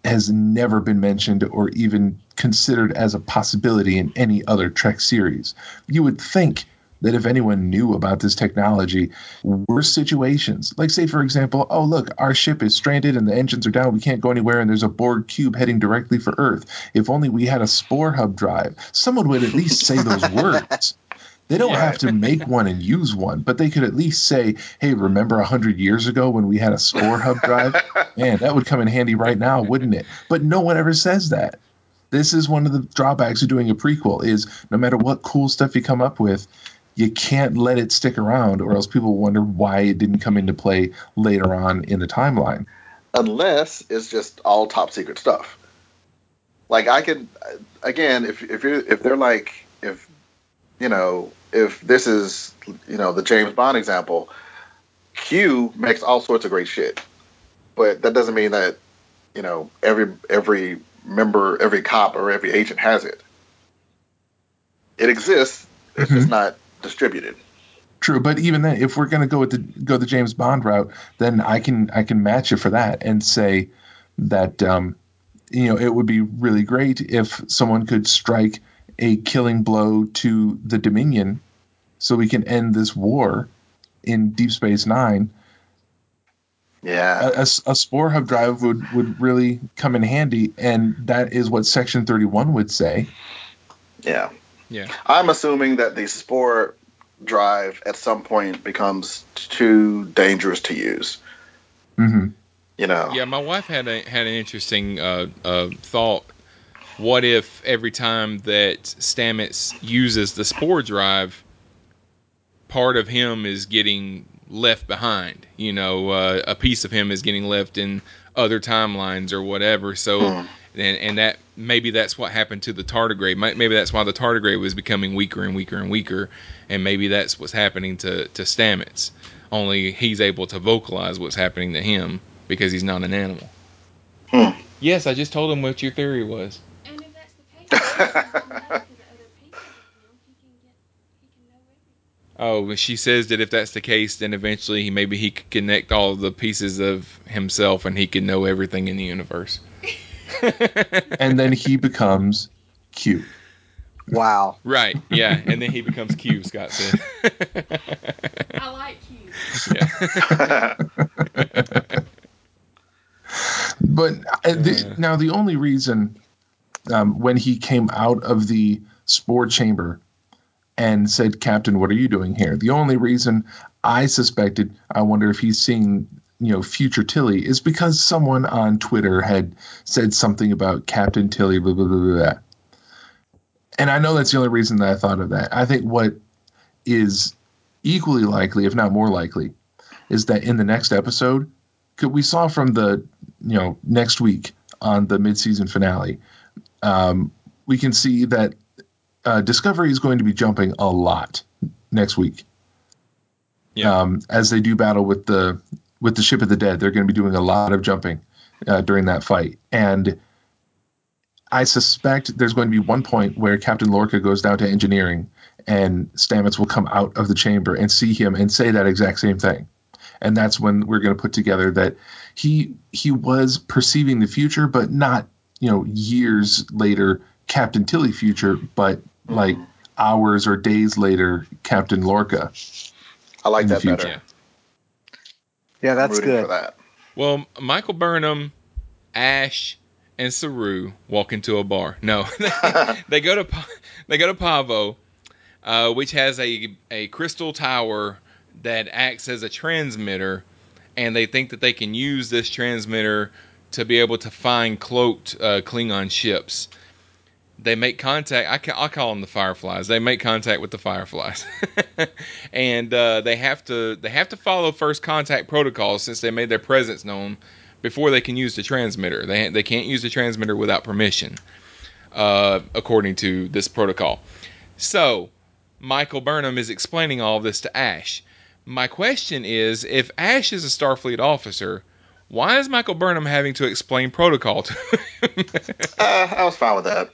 has never been mentioned or even considered as a possibility in any other Trek series. You would think that if anyone knew about this technology, worse situations, like say for example, oh look, our ship is stranded and the engines are down, we can't go anywhere, and there's a Borg cube heading directly for Earth. If only we had a spore hub drive, someone would at least say those words. They don't Yeah. have to make one and use one, but they could at least say, "Hey, remember a hundred years ago when we had a spore hub drive? Man, that would come in handy right now, wouldn't it?" But no one ever says that. This is one of the drawbacks of doing a prequel: is no matter what cool stuff you come up with, you can't let it stick around, or else people wonder why it didn't come into play later on in the timeline. unless it's just all top secret stuff. Like I could, again, if if you if they're like if you know if this is you know the James Bond example, Q makes all sorts of great shit, but that doesn't mean that you know every every member, every cop or every agent has it. It exists, it's just mm-hmm. not distributed. True, but even then, if we're going to go with the go the James Bond route, then I can I can match you for that and say that um, you know it would be really great if someone could strike a killing blow to the Dominion, so we can end this war in Deep Space Nine. Yeah, a spore hub drive would would really come in handy, and that is what Section Thirty One would say. yeah. Yeah. I'm assuming that the spore drive at some point becomes too dangerous to use. hmm You know. Yeah, my wife had a had an interesting uh, uh, thought. What if every time that Stamets uses the spore drive, part of him is getting left behind? You know, uh, a piece of him is getting left in other timelines or whatever. So, Hmm. and and that maybe that's what happened to the tardigrade. Maybe that's why the tardigrade was becoming weaker and weaker and weaker, and maybe that's what's happening to to Stamets. Only he's able to vocalize what's happening to him because he's not an animal. Hmm. Yes, I just told him what your theory was. And if that's the case, then he can know to the other pieces of him. He can get, he can know everything. Oh, but she says that if that's the case, then eventually he maybe he could connect all the pieces of himself and he could know everything in the universe. and then he becomes Q. Wow. Right. Yeah. And then he becomes Q. Scott said. I like you. yeah. But uh, the, now the only reason um, when he came out of the spore chamber and said, "Captain, what are you doing here?" The only reason I suspected, I wonder if he's seeing, you know, future Tilly, is because someone on Twitter had said something about Captain Tilly, blah blah blah blah. And I know that's the only reason that I thought of that. I think what is equally likely, if not more likely, is that in the next episode, we saw from the you know next week on the mid-season finale, um, we can see that uh, Discovery is going to be jumping a lot next week. Yeah. Um, as they do battle with the with the ship of the dead, they're going to be doing a lot of jumping uh, during that fight, and I suspect there's going to be one point where Captain Lorca goes down to engineering, and Stamets will come out of the chamber and see him and say that exact same thing, and that's when we're going to put together that he he was perceiving the future, but not you know years later Captain Tilly future, but like hours or days later Captain Lorca. I like In the that better. future. Yeah, I'm that's good. for that. Well, Michael Burnham, Ash, and Saru walk into a bar. No, they go to they go to Pahvo, uh, which has a a crystal tower that acts as a transmitter, and they think that they can use this transmitter to be able to find cloaked uh, Klingon ships. They make contact. I ca- I call them the Fireflies. They make contact with the Fireflies, and uh, they have to they have to follow first contact protocols since they made their presence known before they can use the transmitter. They they can't use the transmitter without permission, uh, according to this protocol. So, Michael Burnham is explaining all this to Ash. My question is, if Ash is a Starfleet officer, why is Michael Burnham having to explain protocol to him? Uh, I was fine with that.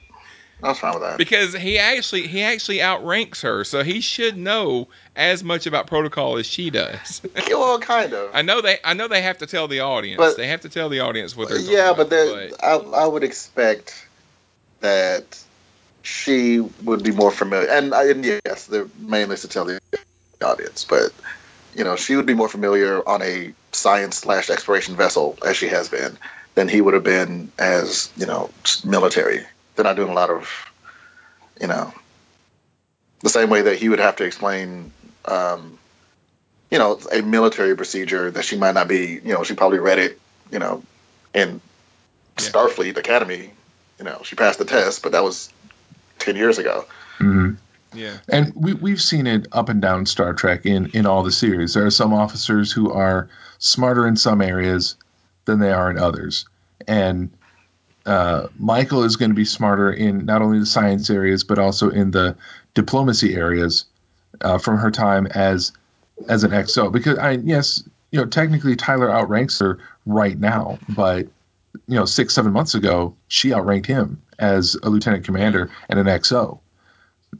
I was fine with that. because he actually he actually outranks her, so he should know as much about protocol as she does. Well, kind of. I know they I know they have to tell the audience. But- they have to tell the audience what they're yeah, but, about, there, I, I would expect that she would be more familiar. And, uh, and yes, they're mainly to tell the audience, but you know, she would be more familiar on a science slash exploration vessel as she has been than he would have been as you know military. They're not doing a lot of, you know, the same way that he would have to explain. Um, you know, a military procedure that she might not be, you know, she probably read it, you know, in Yeah. Starfleet Academy. You know, she passed the test, but that was 10 years ago. hmm yeah. And we we've seen it up and down Star Trek in in all the series. There are some officers who are smarter in some areas than they are in others, and uh, Michael is going to be smarter in not only the science areas but also in the diplomacy areas uh, from her time as as an XO. Because I yes, you know technically Tyler outranks her right now, but you know six seven months ago she outranked him as a lieutenant commander and an XO.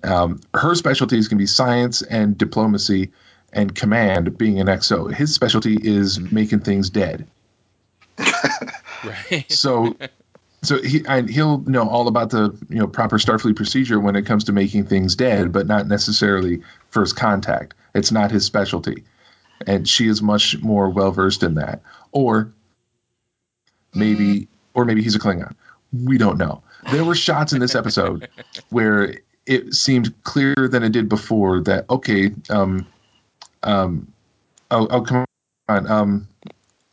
Um, her specialties can be science and diplomacy and command being an XO. His specialty is making things dead. Right. So so he and he'll know all about the you know proper Starfleet procedure when it comes to making things dead, but not necessarily first contact. It's not his specialty. And she is much more well versed in that. Or maybe or maybe he's a Klingon. We don't know. There were shots in this episode where it seemed clearer than it did before that okay, um um oh, oh come on, um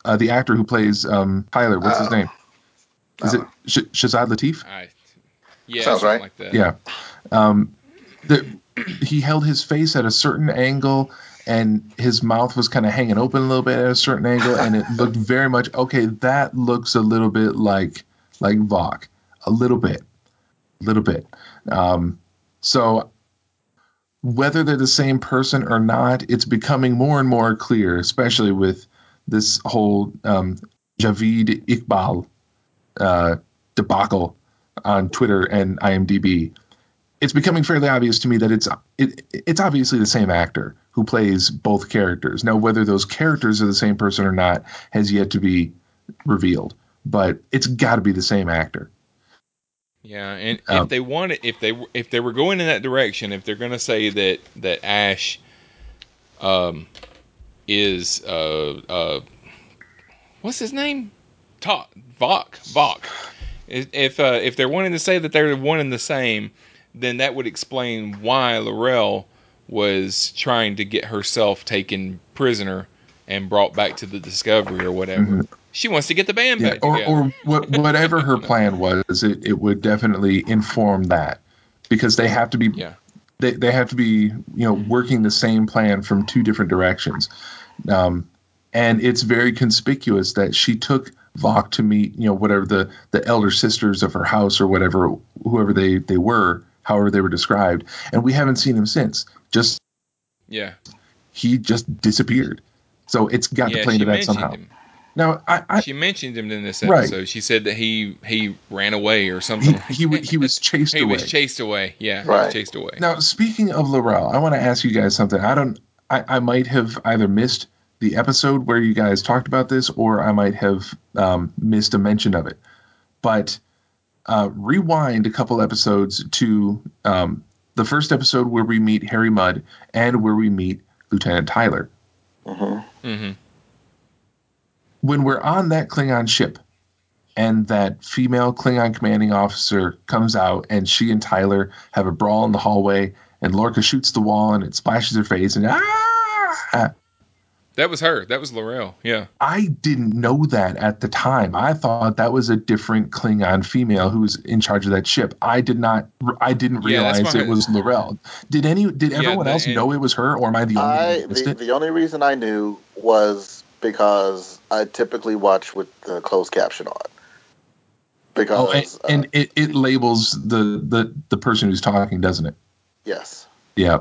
uh, the actor who plays um Tyler, what's his Oh. name? Is it Sh- Shazad Latif? I, yeah, Sounds right. like that. Yeah. Um, the, he held his face at a certain angle, and his mouth was kind of hanging open a little bit at a certain angle, and it looked very much okay. That looks a little bit like like Voq, a little bit, a little bit. Um, so whether they're the same person or not, it's becoming more and more clear, especially with this whole um, Javid Iqbal uh, debacle on Twitter and IMDb. it's becoming fairly obvious to me that it's it, it's obviously the same actor who plays both characters. Now, whether those characters are the same person or not has yet to be revealed, but it's got to be the same actor. Yeah, and Um, if they wanted, if they if they were going in that direction, if they're going to say that that Ash, um, is uh uh, what's his name? Ta Voq Voq. If if, uh, if they're wanting to say that they're one and the same, then that would explain why L'Rell was trying to get herself taken prisoner and brought back to the Discovery or whatever. She wants to get the band Yeah, back or, together. or what, whatever her plan was, it, it would definitely inform that because they have to be yeah. they, they have to be you know working the same plan from two different directions um, and it's very conspicuous that she took Voq to meet you know whatever the the elder sisters of her house or whatever whoever they they were however they were described and we haven't seen him since just Yeah. he just disappeared so it's got yeah, to play into that somehow him. now I, I she mentioned him in this Right. episode. She said that he he ran away or something. he, he, he was chased he away was chased away. Yeah, Right. chased away. Now, speaking of L'Rell, I want to ask you guys something. I don't. I, I might have either missed the episode where you guys talked about this, or I might have um, missed a mention of it. But uh, rewind a couple episodes to um, the first episode where we meet Harry Mudd and where we meet Lieutenant Tyler. hmm hmm When we're on that Klingon ship, and that female Klingon commanding officer comes out, and she and Tyler have a brawl in the hallway, and Lorca shoots the wall, and it splashes her face, and ah! That was her. That was L'Rell. Yeah. I didn't know that at the time. I thought that was a different Klingon female who was in charge of that ship. I did not. I didn't realize why- it was L'Rell. Did any? Did Yeah, everyone the- else and- know it was her, or am I the only one I who the, the only reason I knew was because I typically watch with the closed caption on. Because Oh, and, uh, and it, it labels the, the the person who's talking, doesn't it? yes, Yeah.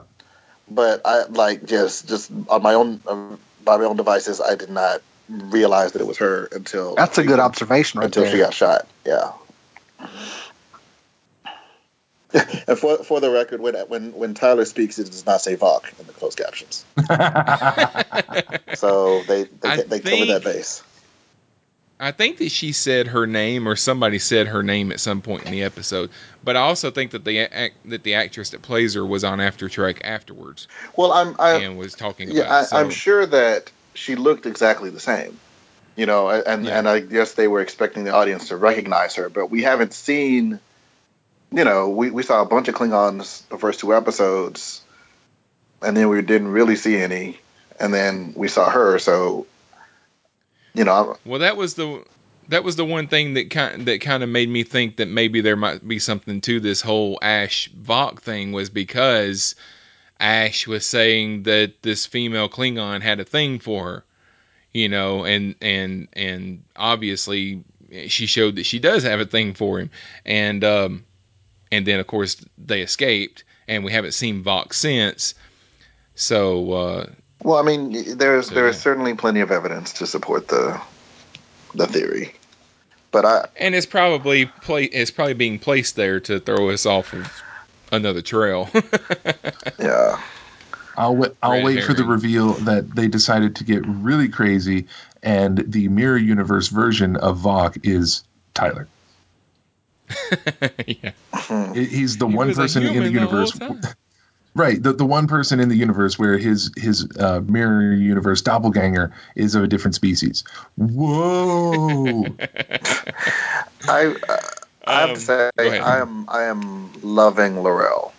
but I like just just on my own um, by my own devices, I did not realize that it was her until That's a good observation right until she got shot. Yeah. and for for the record, when when when Tyler speaks, it does not say Voq in the closed captions. So they they, I they covered think- that base. I think that she said her name or somebody said her name at some point in the episode. But I also think that the act, that the actress that plays her was on After Trek afterwards Well, I'm I, and was talking yeah, about. I, so. I'm sure that she looked exactly the same. You know, and Yeah. and I guess they were expecting the audience to recognize her, but we haven't seen. You know, we, we saw a bunch of Klingons the first two episodes, and then we didn't really see any, and then we saw her. So, you know, Well, that was the that was the one thing that kind that kind of made me think that maybe there might be something to this whole Ash Voq thing was because Ash was saying that this female Klingon had a thing for her, you know, and and and obviously she showed that she does have a thing for him, and um, and then of course they escaped, and we haven't seen Voq since. So uh, well, I mean, there's there is certainly plenty of evidence to support the the theory, but I and it's probably play it's probably being placed there to throw us off of another trail. yeah. I'll wait. I'll Red wait for the reveal that they decided to get really crazy, and the mirror universe version of Voq is Tyler. yeah. Hmm. He's the He one person in the human the universe, time. Right? The the one person in the universe where his his uh, mirror universe doppelganger is of a different species. Whoa! I uh, I have Um, to say. I am I am loving L'Rell.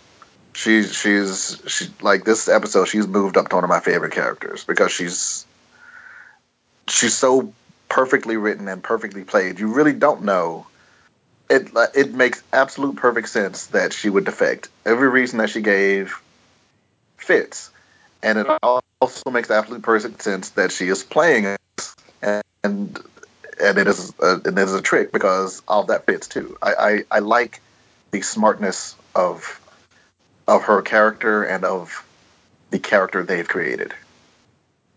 She's she's she like this episode. She's moved up to one of my favorite characters because she's she's so perfectly written and perfectly played. You really don't know. It it makes absolute perfect sense that she would defect. Every reason that she gave fits, and it also makes absolute perfect sense that she is playing it and and it is a, it is a trick because all that fits too. I, I, I like the smartness of of her character and of the character they've created.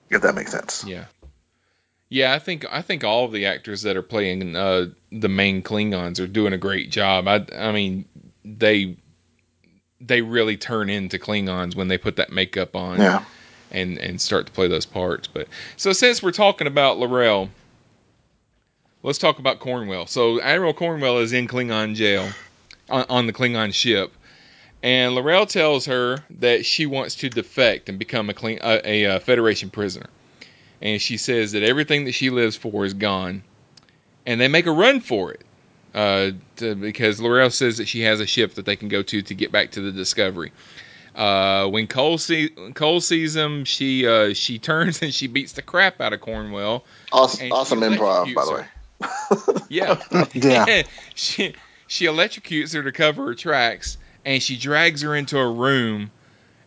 If that makes sense. Yeah. Yeah, I think I think all of the actors that are playing uh, the main Klingons are doing a great job. I I mean, they they really turn into Klingons when they put that makeup on Yeah. and and start to play those parts. But so since we're talking about L'Rell, let's talk about Cornwell. So Admiral Cornwell is in Klingon jail on, on the Klingon ship, and L'Rell tells her that she wants to defect and become a, Kling, a, a, Federation prisoner. And she says that everything that she lives for is gone, and they make a run for it. Uh, to, because L'Rell says that she has a ship that they can go to to get back to the Discovery. Uh, when Kol, see, Kol sees him, she uh, she turns and she beats the crap out of Cornwell. Awesome, awesome improv, by the electrocutes way. Yeah, Yeah. she she electrocutes her to cover her tracks, and she drags her into a room,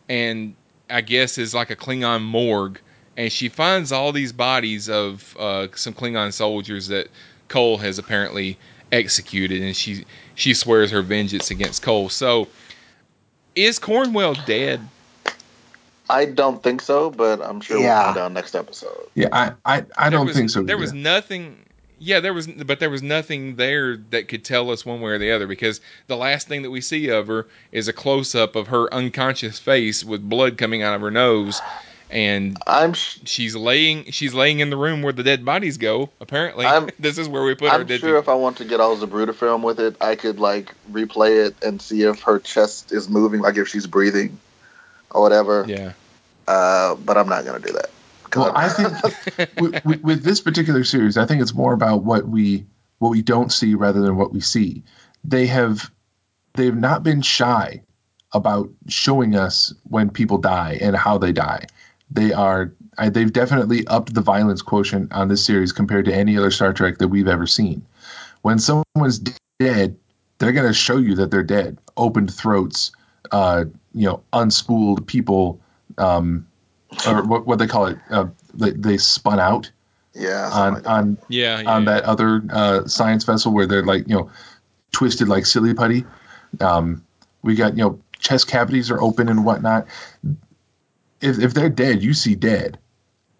and I guess is like a Klingon morgue, and she finds all these bodies of uh, some Klingon soldiers that Kol has apparently executed, and she she swears her vengeance against Kol. So, is Cornwell dead? I don't think so, but I'm sure we'll Yeah. find out next episode. Yeah, I I, I don't was- think so. There either. was nothing. Yeah, there was, but there was nothing there that could tell us one way or the other because the last thing that we see of her is a close up of her unconscious face with blood coming out of her nose, and I'm sh- she's laying she's laying in the room where the dead bodies go. Apparently, I'm- this is where we put our I'm dead. sure if I want to get all Zapruder film with it, I could like replay it and see if her chest is moving, like if she's breathing or whatever. yeah, Uh, but I'm not gonna do that. Well, I think with, with, with this particular series, I think it's more about what we what we don't see rather than what we see. They have they've not been shy about showing us when people die and how they die. They are I, they've definitely upped the violence quotient on this series compared to any other Star Trek that we've ever seen. When someone's dead, they're going to show you that they're dead. Opened throats, uh, you know, unspooled people. Um, or what, what they call it, uh, they, they spun out yeah, on like that. on yeah, yeah. on that other uh, science vessel where they're like you know twisted like silly putty. Um, we got you know chest cavities are open and whatnot. If if they're dead, you see dead.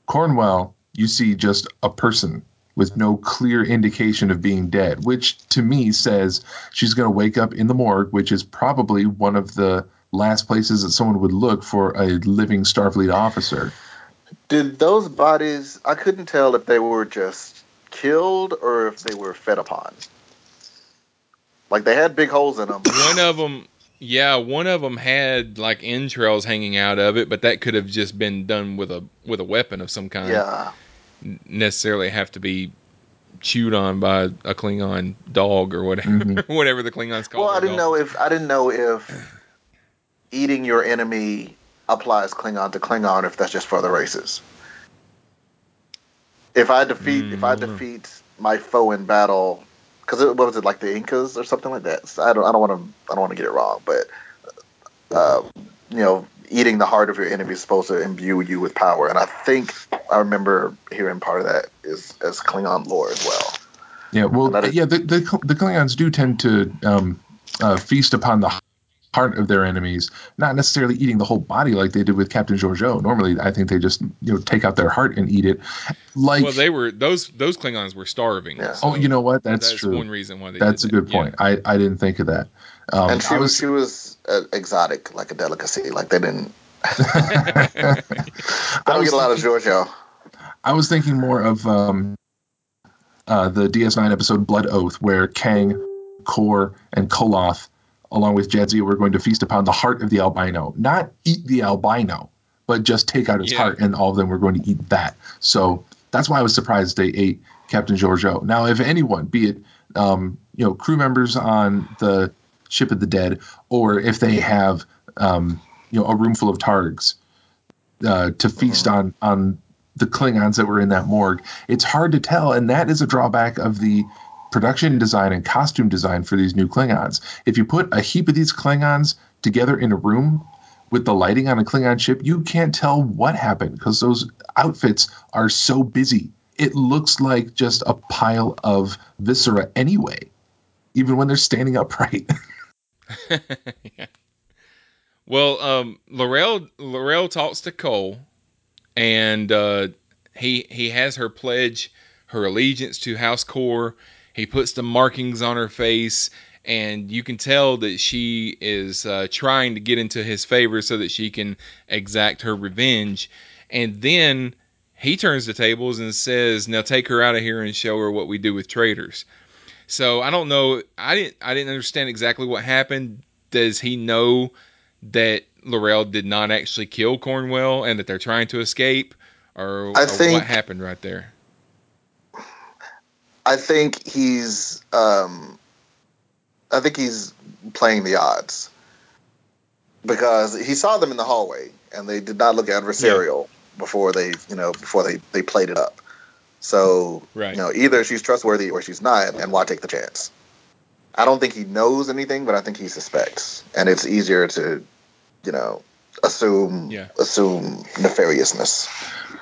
Cornwell, you see just a person with no clear indication of being dead, which to me says she's going to wake up in the morgue, which is probably one of the last places that someone would look for a living Starfleet officer. Did those bodies? I couldn't tell if they were just killed or if they were fed upon. Like they had big holes in them. one of them. Yeah, one of them had like entrails hanging out of it, but that could have just been done with a with a weapon of some kind. Yeah, necessarily have to be chewed on by a Klingon dog or whatever, Mhm. whatever the Klingons call. Well, I didn't dogs. know if I didn't know if eating your enemy applies Klingon to Klingon, if that's just for the races. If I defeat, if I Mm. defeat my foe in battle, because what was it like the Incas or something like that? So I don't, I don't want to, I don't want to get it wrong, but uh, you know, eating the heart of your enemy is supposed to imbue you with power, and I think I remember hearing part of that is as Klingon lore as well. Yeah, well, is- yeah, the, the the Klingons do tend to um, uh, feast upon the heart of their enemies, not necessarily eating the whole body like they did with Captain Georgiou. Normally, I think they just you know take out their heart and eat it. Like, well, they were those those Klingons were starving. Yeah. oh, you know what? That's, that's true. one reason why they. That's a did good that. Yeah. point. I, I didn't think of that. Um, and she I was, was she was uh, exotic, like a delicacy. Like they didn't. I I don't was get a lot of Georgiou. I was thinking more of um, uh, the DS9 episode Blood Oath, where Kang, Kor, and Koloth, along with Jadzia, were going to feast upon the heart of the albino. Not eat the albino, but just take out his Yeah. heart, and all of them were going to eat that. So that's why I was surprised they ate Captain Georgiou. Now, if anyone, be it um, you know crew members on the ship of the dead, or if they have um, you know a room full of targs uh, to feast on on the Klingons that were in that morgue. It's hard to tell, and that is a drawback of the production design and costume design for these new Klingons. If you put a heap of these Klingons together in a room with the lighting on a Klingon ship, you can't tell what happened because those outfits are so busy. It looks like just a pile of viscera anyway, even when they're standing upright. Yeah. Well, um, L'Rell L'Rell talks to Kol, and uh, he he has her pledge her allegiance to House Kor. He puts the markings on her face, and you can tell that she is uh, trying to get into his favor so that she can exact her revenge. And then he turns the tables and says, "Now take her out of here and show her what we do with traitors." So I don't know. I didn't. I didn't understand exactly what happened. Does he know that L'Rell did not actually kill Cornwell and that they're trying to escape, or, I or think- what happened right there? I think he's um, I think he's playing the odds because he saw them in the hallway and they did not look adversarial before they you know before they they played it up. So Right. you know either she's trustworthy or she's not, and why take the chance? I don't think he knows anything, but I think he suspects, and it's easier to you know assume Yeah. assume nefariousness.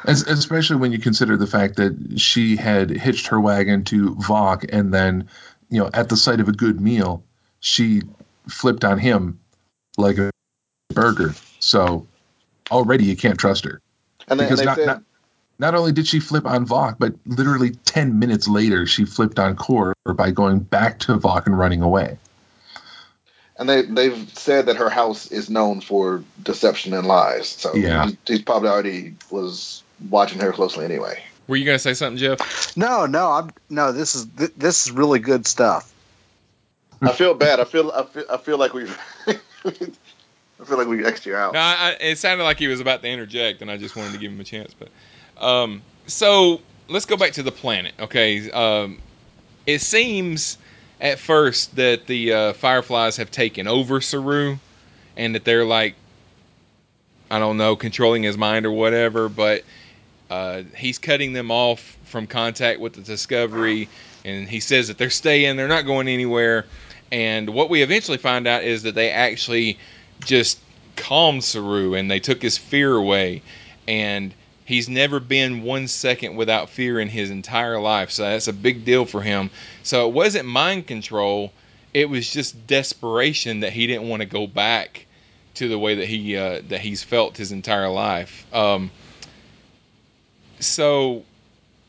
As, especially when you consider the fact that she had hitched her wagon to Voq, and then, you know, at the sight of a good meal, she flipped on him like a burger. So already you can't trust her. And they, Because and they not, said, not, not only did she flip on Voq, but literally 10 minutes later, she flipped on Kor by going back to Voq and running away. And they they've said that her house is known for deception and lies. So Yeah. he, he probably already was watching her closely anyway. Were you gonna say something, Jeff? No, no, I'm no. This is th- this is really good stuff. I feel bad. I feel I feel I feel like we I feel like we extra out. No, I, I, it sounded like he was about to interject, and I just wanted to give him a chance. But um, so let's go back to the planet. Okay, um, it seems at first that the uh, Fireflies have taken over Saru, and that they're like, I don't know, controlling his mind or whatever. But uh, he's cutting them off from contact with the Discovery, and he says that they're staying, they're not going anywhere. And what we eventually find out is that they actually just calmed Saru and they took his fear away. And he's never been one second without fear in his entire life. So that's a big deal for him. So it wasn't mind control, it was just desperation that he didn't want to go back to the way that he uh, that he's felt his entire life. Um, so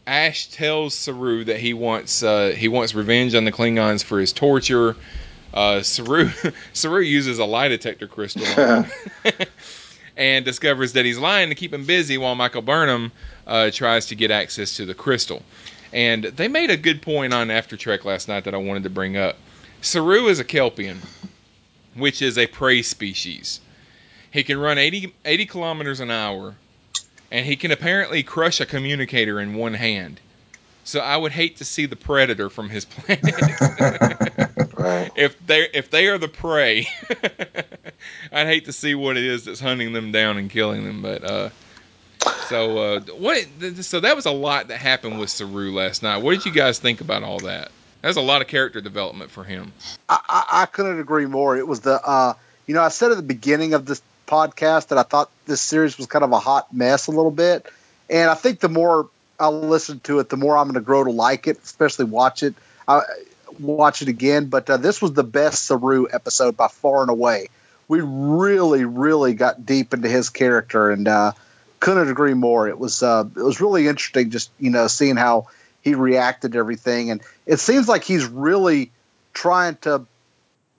Ash tells Saru that he wants uh, he wants revenge on the Klingons for his torture. Uh, Saru Saru uses a lie detector crystal and discovers that he's lying to keep him busy while Michael Burnham uh, tries to get access to the crystal. And they made a good point on After Trek last night that I wanted to bring up. Saru is a Kelpian, which is a prey species. He can run 80, 80 kilometers an hour, and he can apparently crush a communicator in one hand. So I would hate to see the predator from his planet. Right. if they if they are the prey, I'd hate to see what it is that's hunting them down and killing them. But uh, so uh, what? So that was a lot that happened with Saru last night. What did you guys think about all that? That's a lot of character development for him. I, I, I couldn't agree more. It was the, uh, you know, I said at the beginning of this podcast that I thought this series was kind of a hot mess a little bit, and I think the more I listen to it, the more I'm going to grow to like it, especially watch it, uh, watch it again. But uh, this was the best Saru episode by far and away. We really, really got deep into his character, and uh, couldn't agree more. It was uh, it was really interesting, just you know, seeing how he reacted to everything, and it seems like he's really trying to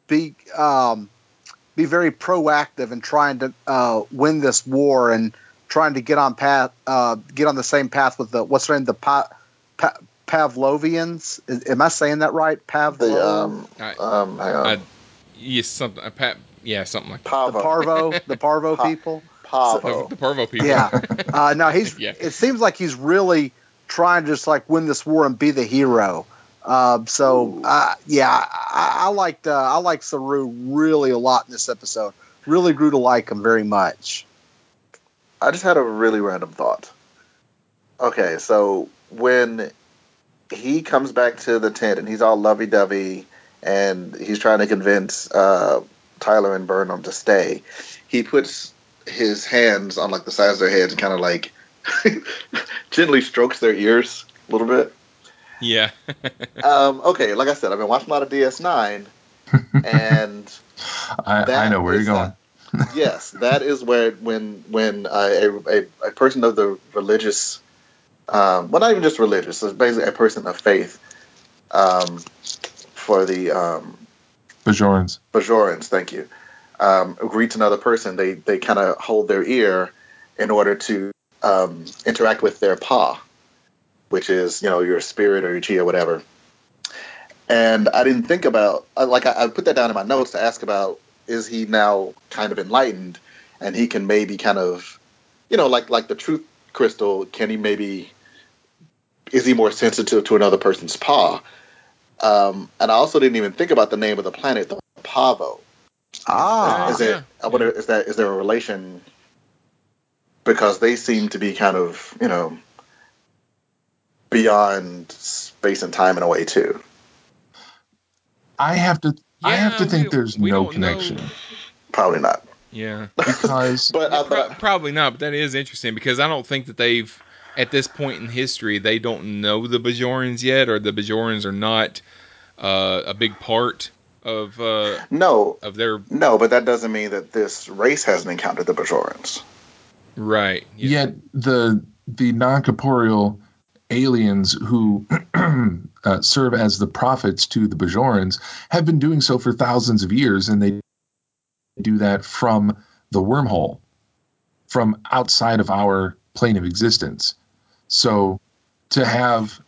be um, be very proactive and trying to uh, win this war and trying to get on path uh, get on the same path with the what's their name the pa- pa- Pavlovians. Is, am I saying that right? Pavlov. The um I- um hang on. I- Yes, something. uh, Pat, yeah, something like the Parvo, the Parvo Pa- people. Pahvo. the Parvo people. Yeah. Uh, no, he's. Yeah. It seems like he's really trying to just like win this war and be the hero. Um, so uh, yeah, I, I liked uh, I liked Saru really a lot in this episode. Really grew to like him very much. I just had a really random thought. Okay, so when he comes back to the tent and he's all lovey dovey and he's trying to convince uh, Tyler and Burnham to stay, he puts his hands on like the sides of their heads and kind of like gently strokes their ears a little bit. yeah. Um, okay, like I said, I've been watching a lot of DS9, and I, I know where you're going. yes, that is where when when uh, a, a a person of the religious, um, well, not even just religious, it's basically a person of faith, um, for the um, Bajorans. Bajorans, thank you, um, greets another person, they they kind of hold their ear in order to um, interact with their pagh, which is you know your spirit or your chi or whatever. And I didn't think about like I, I put that down in my notes to ask about is he now kind of enlightened and he can maybe kind of you know like like the truth crystal can he maybe is he more sensitive to another person's pagh? Um, and I also didn't even think about the name of the planet, the Pahvo. Ah, is it? yeah. I wonder is that is there a relation? Because they seem to be kind of you know beyond space and time in a way too. I have to. I have to Yeah, think we- there's we no don't know. connection Probably not. Yeah. because But, uh, Pro- probably not, but that is interesting because I don't think that they've, at this point in history, they don't know the Bajorans yet, or the Bajorans are not uh, a big part of uh, no, of their no, but that doesn't mean that this race hasn't encountered the Bajorans. right. Yeah. yet the the non corporeal aliens who uh, serve as the prophets to the Bajorans have been doing so for thousands of years, and they do that from the wormhole, from outside of our plane of existence. So to have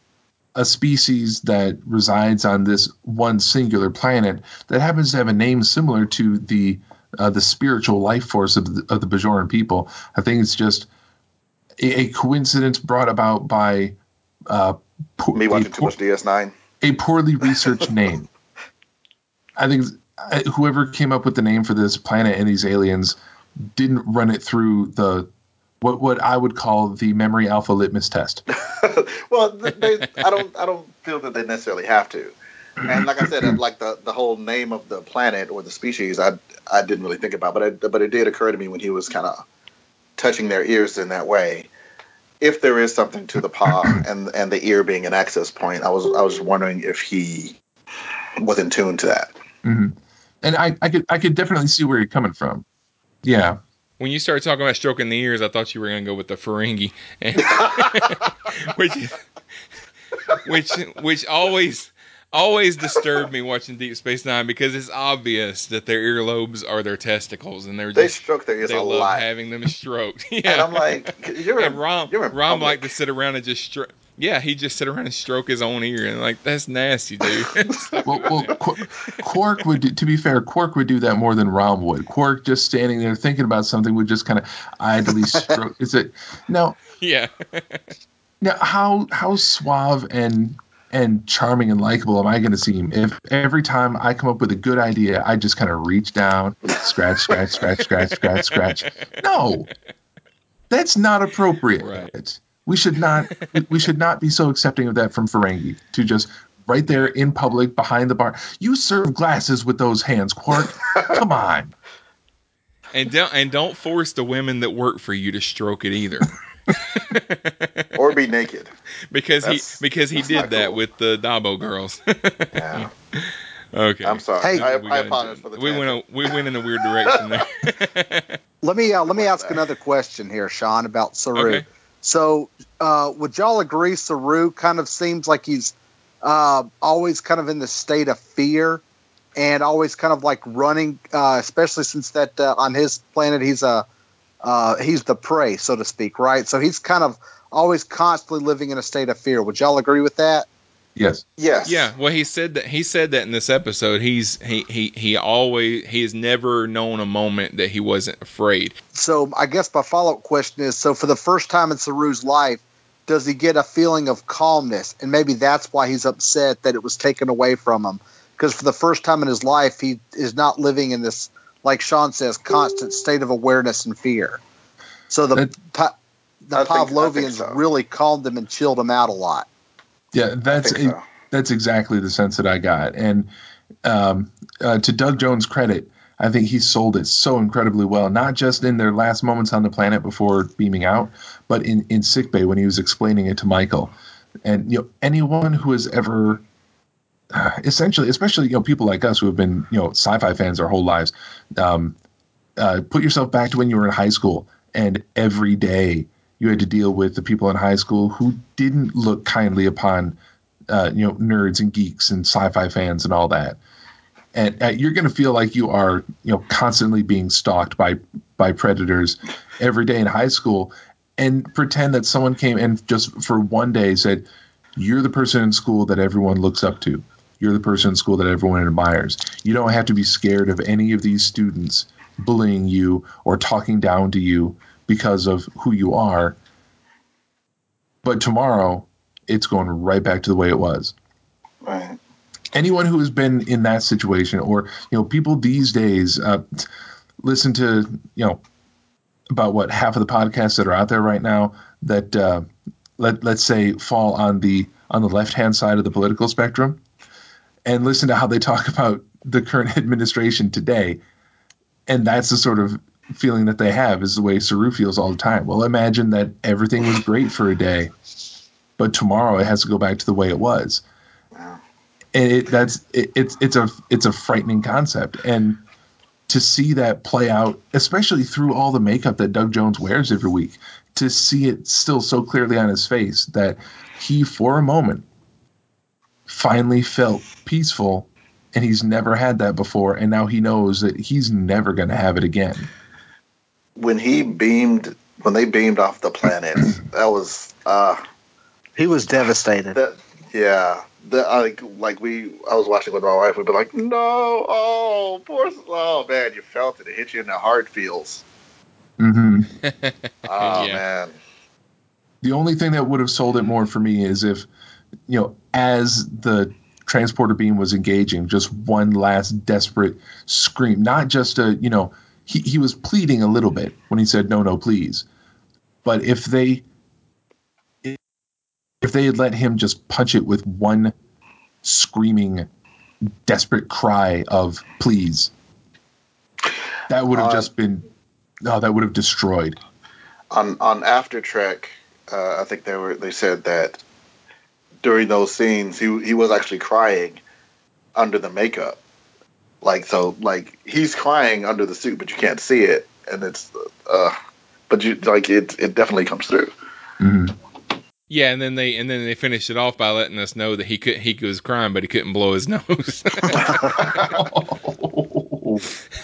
a species that resides on this one singular planet that happens to have a name similar to the uh, the spiritual life force of the, of the Bajoran people, I think it's just a, a coincidence brought about by uh, po- Me a watching too poor- much DS9. a poorly researched name. I think uh, whoever came up with the name for this planet and these aliens didn't run it through the what what I would call the memory alpha litmus test. well, they, I don't. I don't feel that they necessarily have to. And like I said, uh, like the, the whole name of the planet or the species, I I didn't really think about, but it, but it did occur to me when he was kind of touching their ears in that way. If there is something to the paw and and the ear being an access point, I was I was wondering if he was in tune to that. hmm And I, I could I could definitely see where you're coming from. Yeah, When you started talking about stroking the ears, I thought you were going to go with the Ferengi, and- which which which always always disturbed me watching Deep Space Nine because it's obvious that their earlobes are their testicles, and they're They just stroke their ears they a love lot, having them stroked. yeah. and I'm like, you're and Rom you're Rom public. liked to sit around and just stroke. Yeah, he just sit around and stroke his own ear, and like that's nasty, dude. well, well Qu- Quark would do, to be fair, Quark would do that more than Rom would. Quark just standing there thinking about something would just kind of idly stroke. Is it now? yeah, Now, how how suave and and charming and likable am I going to seem if every time I come up with a good idea, I just kind of reach down, scratch, scratch, scratch, scratch, scratch, scratch? No, that's not appropriate. Right. We should not we should not be so accepting of that from Ferengi to just right there in public behind the bar. You serve glasses with those hands, Quark. Come on. and don't and don't force the women that work for you to stroke it either, or be naked. because That's- he because he did that cool. with the Dabo girls. Yeah. okay, I'm sorry. Hey- I, We I apologize into- for the we went a, we went in a weird direction there. let me uh, let me ask another question here, Shawn, about Saru. Okay. So, uh, would y'all agree Saru kind of seems like he's uh, always kind of in the state of fear and always kind of like running, uh, especially since that uh, on his planet he's a uh, he's the prey, so to speak, right? So he's kind of always constantly living in a state of fear. Would y'all agree with that? Yes. Yes. Yeah, well, he said that he said that in this episode. He's he he he always he has never known a moment that he wasn't afraid. So I guess my follow up question is: so for the first time in Saru's life, does he get a feeling of calmness, and maybe that's why he's upset that it was taken away from him? Because for the first time in his life, he is not living in this, like Shawn says, constant state of awareness and fear. So the That- pa- the I think- think Pavlovians so. really calmed him and chilled him out a lot. Yeah, that's so. that's exactly the sense that I got. And um, uh, to Doug Jones' credit, I think he sold it so incredibly well. Not just in their last moments on the planet before beaming out, but in in sickbay when he was explaining it to Michael. And you know, anyone who has ever uh, essentially, especially you know people like us who have been you know sci-fi fans our whole lives, um, uh, put yourself back to when you were in high school and every day you had to deal with the people in high school who didn't look kindly upon uh, you know nerds and geeks and sci-fi fans and all that. And uh, you're going to feel like you are you know constantly being stalked by by predators every day in high school and pretend that someone came and just for one day said you're the person in school that everyone looks up to. You're the person in school that everyone admires. You don't have to be scared of any of these students bullying you or talking down to you because of who you are. But tomorrow it's going right back to the way it was. Right. anyone who has been in that situation or you know people these days uh, listen to you know about what half of the podcasts that are out there right now that uh, let let's say fall on the on the left hand side of the political spectrum and listen to how they talk about the current administration today. And that's the sort of feeling that they have is the way Saru feels all the time. Well imagine that everything was great for a day but tomorrow it has to go back to the way it was. And it that's it, it's it's a it's a frightening concept. And to see that play out especially through all the makeup that Doug Jones wears every week to see it still so clearly on his face that he for a moment finally felt peaceful and he's never had that before and now he knows that he's never going to have it again When he beamed, when they beamed off the planet, that was uh He was devastated. that yeah. The, like like we, I was watching with my wife. We'd be like, "No, oh, poor, oh man, you felt it. It hit you in the heart feels. Mm-hmm. Oh Yeah. man, the only thing that would have sold it more for me is if you know as the transporter beam was engaging just one last desperate scream not just a you know he, he was pleading a little bit when he said no no please. But if they if they had let him just punch it with one screaming desperate cry of please that would have Uh, just been no that would have destroyed. On on After Trek, uh, I think they were they said that during those scenes he he was actually crying under the makeup, like so like he's crying under the suit, but you can't see it, and it's uh, but you like it it definitely comes through. Mhm. Yeah, and then they and then they finished it off by letting us know that he could he was crying, but he couldn't blow his nose.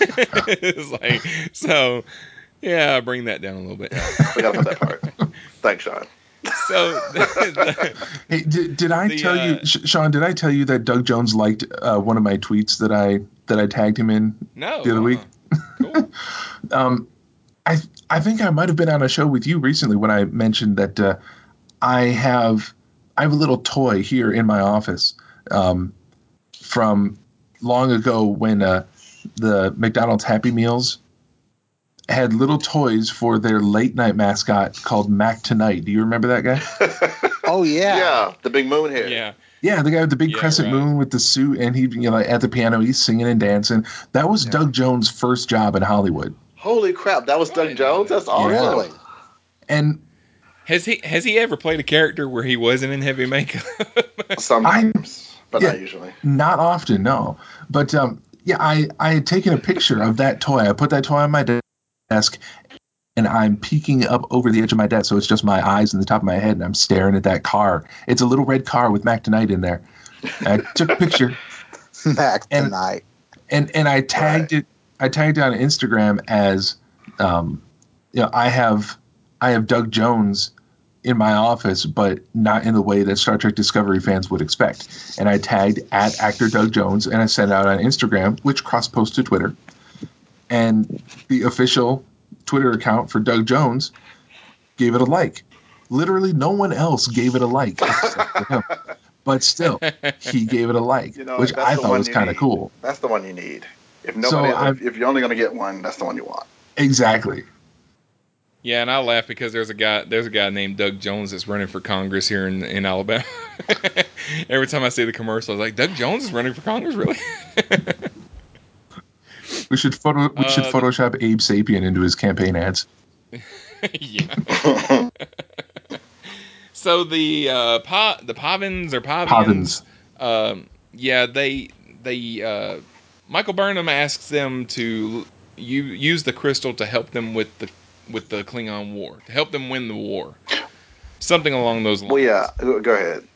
it's like so. Yeah, bring that down a little bit. We gotta put that part. Thanks, Shawn. So, the- Hey, did, did I The, tell you, uh, Sh- Shawn? Did I tell you that Doug Jones liked uh, one of my tweets that I that I tagged him in no, the other week? uh, cool. Um, I I think I might have been on a show with you recently when I mentioned that uh, I have I have a little toy here in my office um, from long ago when uh, the McDonald's Happy Meals had little toys for their late night mascot called Mac Tonight. Do you remember that guy? Oh yeah. Yeah, the big moon here. Yeah, Yeah, the guy with the big Yeah, crescent right. moon with the suit, and he, you know, at the piano, he's singing and dancing. That was Yeah. Doug Jones' first job in Hollywood, Holy crap, that was I Doug Jones. That's awesome. Really? and has he has he ever played a character where he wasn't in heavy makeup? Sometimes, but Yeah. not usually. not often, no. But um, yeah, I I had taken a picture of that toy. I put that toy on my de- desk, and I'm peeking up over the edge of my desk, so it's just my eyes and the top of my head, and I'm staring at that car. It's a little red car with Mac Tonight in there. I took a picture. Mac And- tonight. and and I tagged it. I tagged it on Instagram as, um, you know, I have I have Doug Jones in my office, but not in the way that Star Trek Discovery fans would expect. And I tagged at actor Doug Jones, and I sent out on Instagram, which cross posted to Twitter. And the official Twitter account for Doug Jones gave it a like. Literally, no one else gave it a like except for him. But still, he gave it a like, You know, which I thought was kind of cool. That's the one you need. If nobody, I'm- if, if you're only gonna get one, that's the one you want. Exactly. yeah, and I laugh because there's a guy there's a guy named Doug Jones that's running for Congress here in in Alabama. Every time I see the commercial, I was like, Doug Jones is running for Congress, really? We should photo. We should Uh, the- Photoshop Abe Sapien into his campaign ads. yeah. so the uh, pa- the Pahvans or Pavians, Pahvans. um, yeah, they they uh, Michael Burnham asks them to u- use the crystal to help them with the with the Klingon war, to help them win the war, something along those lines. well, yeah. Go ahead.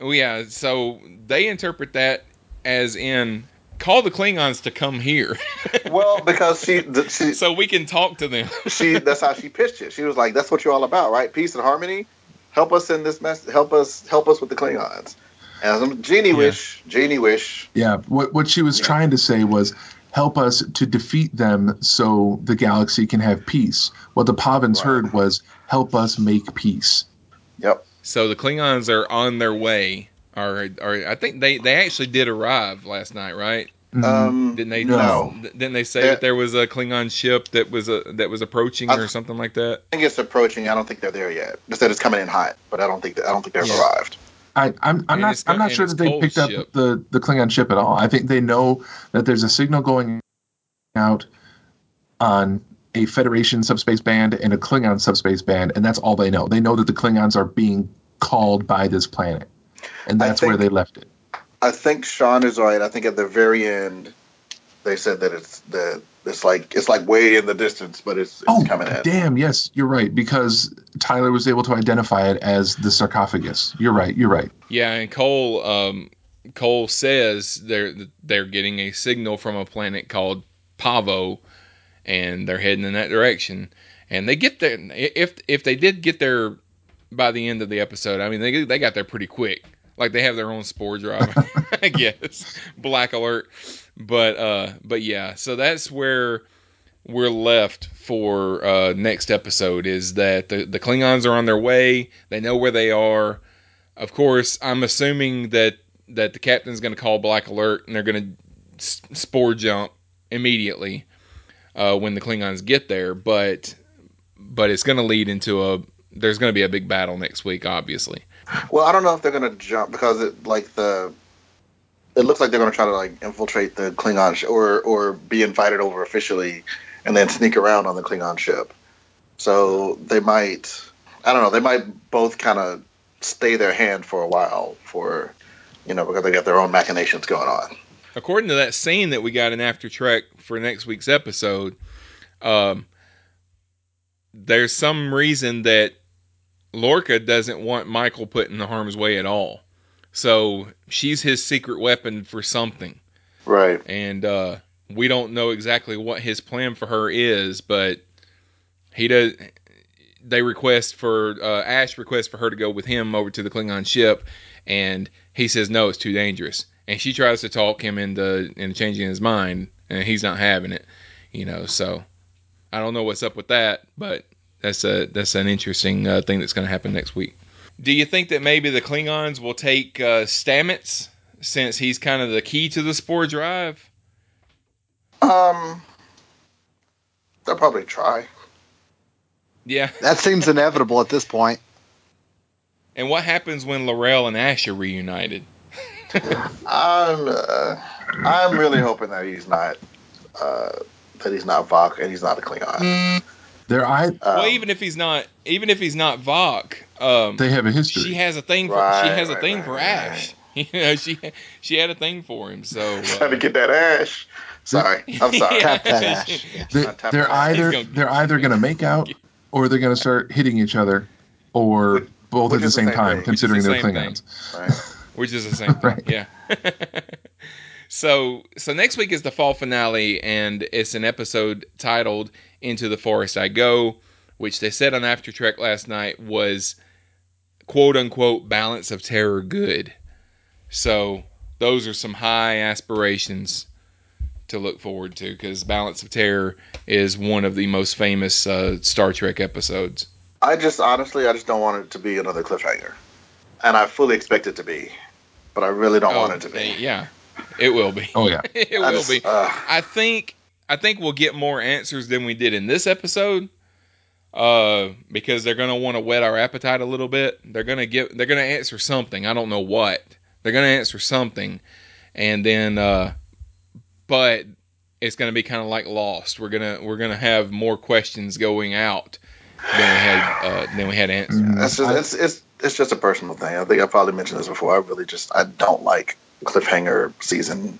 Well, yeah. So they interpret that as in call the Klingons to come here Well, because she, the, she, so we can talk to them. she, that's how she pitched it. She was like, "That's what you're all about, right? Peace and harmony. Help us in this mess. Help us, help us with the Klingons." As a Genie Yeah. wish, Genie wish. Yeah, what what she was trying to say was help us to defeat them so the galaxy can have peace. What the Pahvans Right. heard was help us make peace. Yep. So the Klingons are on their way. Or, or I think they, they actually did arrive last night, right? Mhm. Um, Didn't they? No. Didn't they say They're- that there was a Klingon ship that was a, that was approaching I- or something like that? I think it's approaching. I don't think they're there yet. They said it's coming in hot, but I don't think I don't think they've Yeah. arrived. I, I'm, I'm not it's I'm not sure that they Kol's picked up the the Klingon ship at all. I think they know that there's a signal going out on a Federation subspace band and a Klingon subspace band, and that's all they know. They know that the Klingons are being called by this planet, and I that's where they left it. I think Shawn is right. I think at the very end, they said that it's the it's like it's like way in the distance, but it's, it's Oh, coming in. damn! Yes, you're right because Tyler was able to identify it as the sarcophagus. You're right. You're right. Yeah, and Kol um, Kol says they're they're getting a signal from a planet called Pahvo, and they're heading in that direction. And they get there if if they did get there by the end of the episode. I mean, they they got there pretty quick. Like they have their own spore drive, I guess. Black alert. But uh, but yeah, so that's where we're left for uh, next episode is that the, the Klingons are on their way. They know where they are. Of course, I'm assuming that that the captain's going to call Black Alert and they're going to spore jump immediately uh, when the Klingons get there. But but it's going to lead into a there's going to be a big battle next week, obviously. Well, I don't know if they're gonna jump because it like the it looks like they're gonna try to like infiltrate the Klingon sh- or or be invited over officially, and then sneak around on the Klingon ship. So they might I don't know they might both kind of stay their hand for a while for you know because they got their own machinations going on. According to that scene that we got in After Trek for next week's episode, um, there's some reason that Lorca doesn't want Michael put in the harm's way at all. So she's his secret weapon for something. Right. And uh, we don't know exactly what his plan for her is, but he does. They request for uh, Ash requests for her to go with him over to the Klingon ship, and he says no, it's too dangerous. And she tries to talk him into into changing his mind, and he's not having it. You know, so I don't know what's up with that, but that's a that's an interesting uh, thing that's going to happen next week. Do you think that maybe the Klingons will take uh, Stamets since he's kind of the key to the spore drive? Um, they'll probably try. Yeah. That seems inevitable at this point. And what happens when L'Rell and Ash are reunited? I'm uh, I'm really hoping that he's not uh, that he's not Voq and he's not a Klingon. They're I. Um, well, even if he's not, even if he's not Voq, um, They have a history. she has a thing for Right, she has a thing right, for right, Ash. You know, she she had a thing for him. So trying to uh, get that ash. Sorry, I'm sorry. Yeah. Tap that ash. Yeah. They, Not tap they're either gonna- they're either going to make out or they're going to start hitting each other, or Which- both which at the is the same same time, thing. considering Which they're the same Klingons. Right. which is the same thing. Right. Yeah. so so next week is the fall finale, and it's an episode titled "Into the Forest I Go," which they said on After Trek last night was quote unquote balance of terror good. So those are some high aspirations to look forward to because Balance of Terror is one of the most famous uh, Star Trek episodes. I just honestly, I just don't want it to be another cliffhanger, and I fully expect it to be, but I really don't want it to be. yeah, it will be. Oh yeah, it I will just- be. uh, I think I think we'll get more answers than we did in this episode. Uh, because they're gonna want to whet our appetite a little bit. They're gonna get they're gonna answer something. I don't know what. They're gonna answer something, and then uh, but it's gonna be kind of like Lost. We're gonna we're gonna have more questions going out than we had uh, than we had answers. Mm, it's just it's it's it's just a personal thing. I think I probably mentioned this before. I really just I don't like cliffhanger season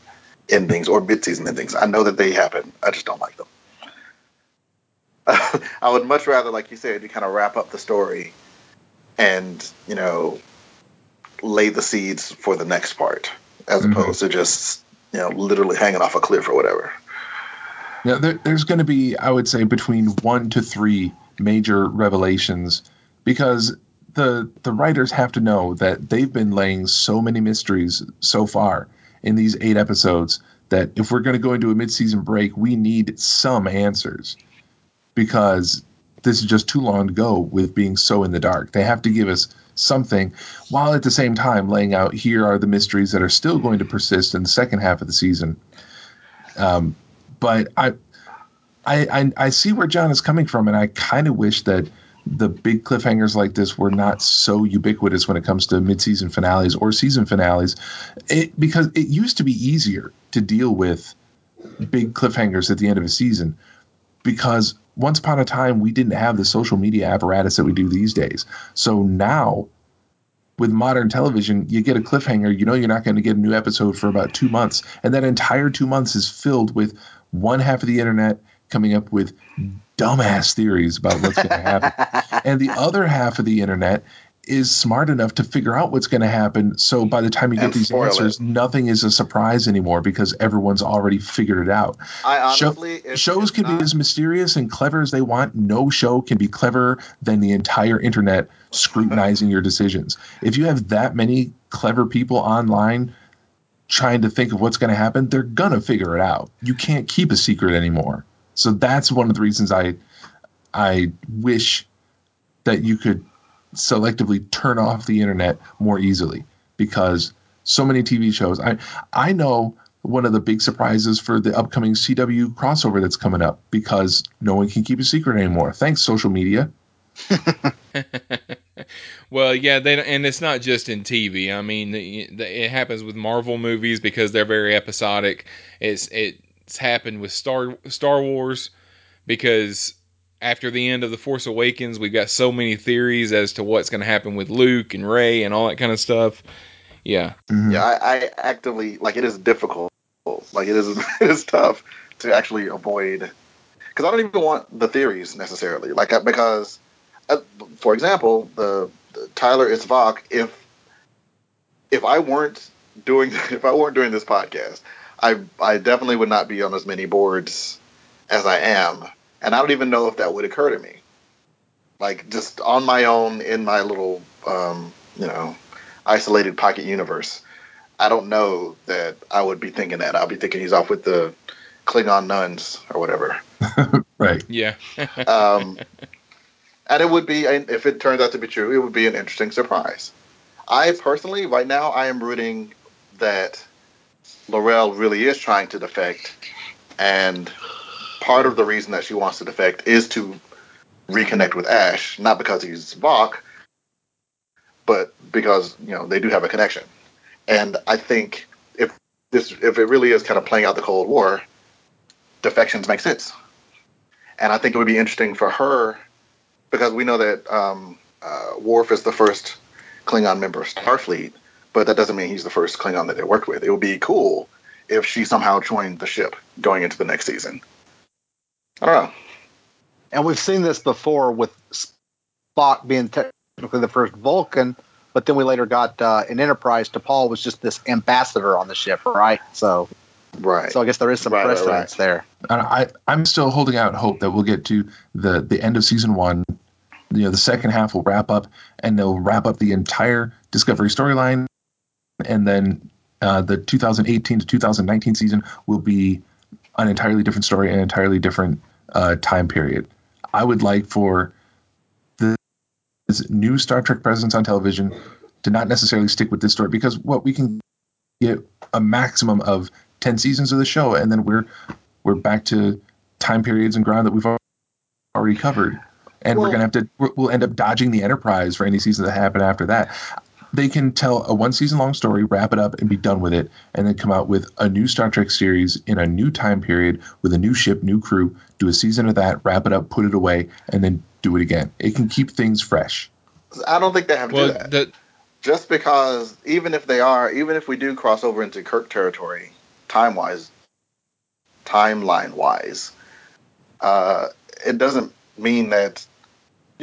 endings or mid season endings. I know that they happen. I just don't like them. I would much rather, like you said, you kind of wrap up the story and you know lay the seeds for the next part, as Mhm. opposed to just you know, literally hanging off a cliff or whatever. Yeah, there, there's going to be, I would say, between one to three major revelations because the the writers have to know that they've been laying so many mysteries so far in these eight episodes that if we're going to go into a mid-season break, we need some answers because this is just too long to go with being so in the dark. They have to give us something while at the same time laying out here are the mysteries that are still going to persist in the second half of the season. Um, but I, I, I, I see where John is coming from, and I kind of wish that the big cliffhangers like this were not so ubiquitous when it comes to mid-season finales or season finales, it, because it used to be easier to deal with big cliffhangers at the end of a season because once upon a time we didn't have the social media apparatus that we do these days. So now with modern television, you get a cliffhanger, you know you're not going to get a new episode for about 2 months, and that entire 2 months is filled with one half of the internet coming up with dumbass theories about what's going to happen. and the other half of the internet is smart enough to figure out what's going to happen. So by the time you And get these answers, it. nothing is a surprise anymore because everyone's already figured it out. I honestly, shows can not- be as mysterious and clever as they want. No show can be cleverer than the entire internet scrutinizing your decisions. If you have that many clever people online trying to think of what's going to happen, they're going to figure it out. You can't keep a secret anymore. So that's one of the reasons I I wish that you could selectively turn off the internet more easily because so many TV shows. I I know one of the big surprises for the upcoming CW crossover that's coming up because no one can keep a secret anymore. Thanks social media. well, yeah, they and it's not just in TV. I mean, it happens with Marvel movies because they're very episodic. It's it's happened with Star Star Wars because after the end of the Force Awakens, we've got so many theories as to what's going to happen with Luke and Rey and all that kind of stuff. Yeah, Mhm. Yeah, I, I actively like it is difficult. Like it is it is tough to actually avoid because I don't even want the theories necessarily. Like because, uh, for example, the, the Tyler is Voq. If if I weren't doing if I weren't doing this podcast, I I definitely would not be on as many boards as I am, and I don't even know if that would occur to me. Like just on my own in my little um, you know isolated pocket universe. I don't know that I would be thinking that. I'll be thinking he's off with the Klingon nuns or whatever. Right. yeah, Um, and it would be, if it turns out to be true, it would be an interesting surprise. I personally, right now, I am rooting that L'Rell really is trying to defect, and part of the reason that she wants to defect is to reconnect with Ash, not because he's Voq, but because you know they do have a connection. And I think if this, if it really is kind of playing out the Cold War, defections make sense. And I think it would be interesting for her because we know that um, uh, Worf is the first Klingon member of Starfleet, but that doesn't mean he's the first Klingon that they worked with. It would be cool if she somehow joined the ship going into the next season. I don't know. And we've seen this before with Spock being technically the first Vulcan, but then we later got uh, in Enterprise. T'Pol was just this ambassador on the ship, right? So, Right. so I guess there is some Right, right, precedence there. And I, I'm still holding out hope that we'll get to the the end of season one. You know, the second half will wrap up, and they'll wrap up the entire Discovery storyline, and then uh, the 2018 to 2019 season will be an entirely different story, an entirely different uh, time period. I would like for the this new Star Trek presence on television to not necessarily stick with this story because what we can get a maximum of 10 seasons of the show, and then we're we're back to time periods and ground that we've already covered, and we're gonna have to we'll end up dodging the Enterprise for any season that happen after that. They can tell a one season long story, wrap it up, and be done with it, and then come out with a new Star Trek series in a new time period with a new ship, new crew. Do a season of that, wrap it up, put it away, and then do it again. It can keep things fresh. I don't think they have to well, do that. the, Just because, even if they are, even if we do cross over into Kirk territory, time wise, timeline wise, uh, it doesn't mean that,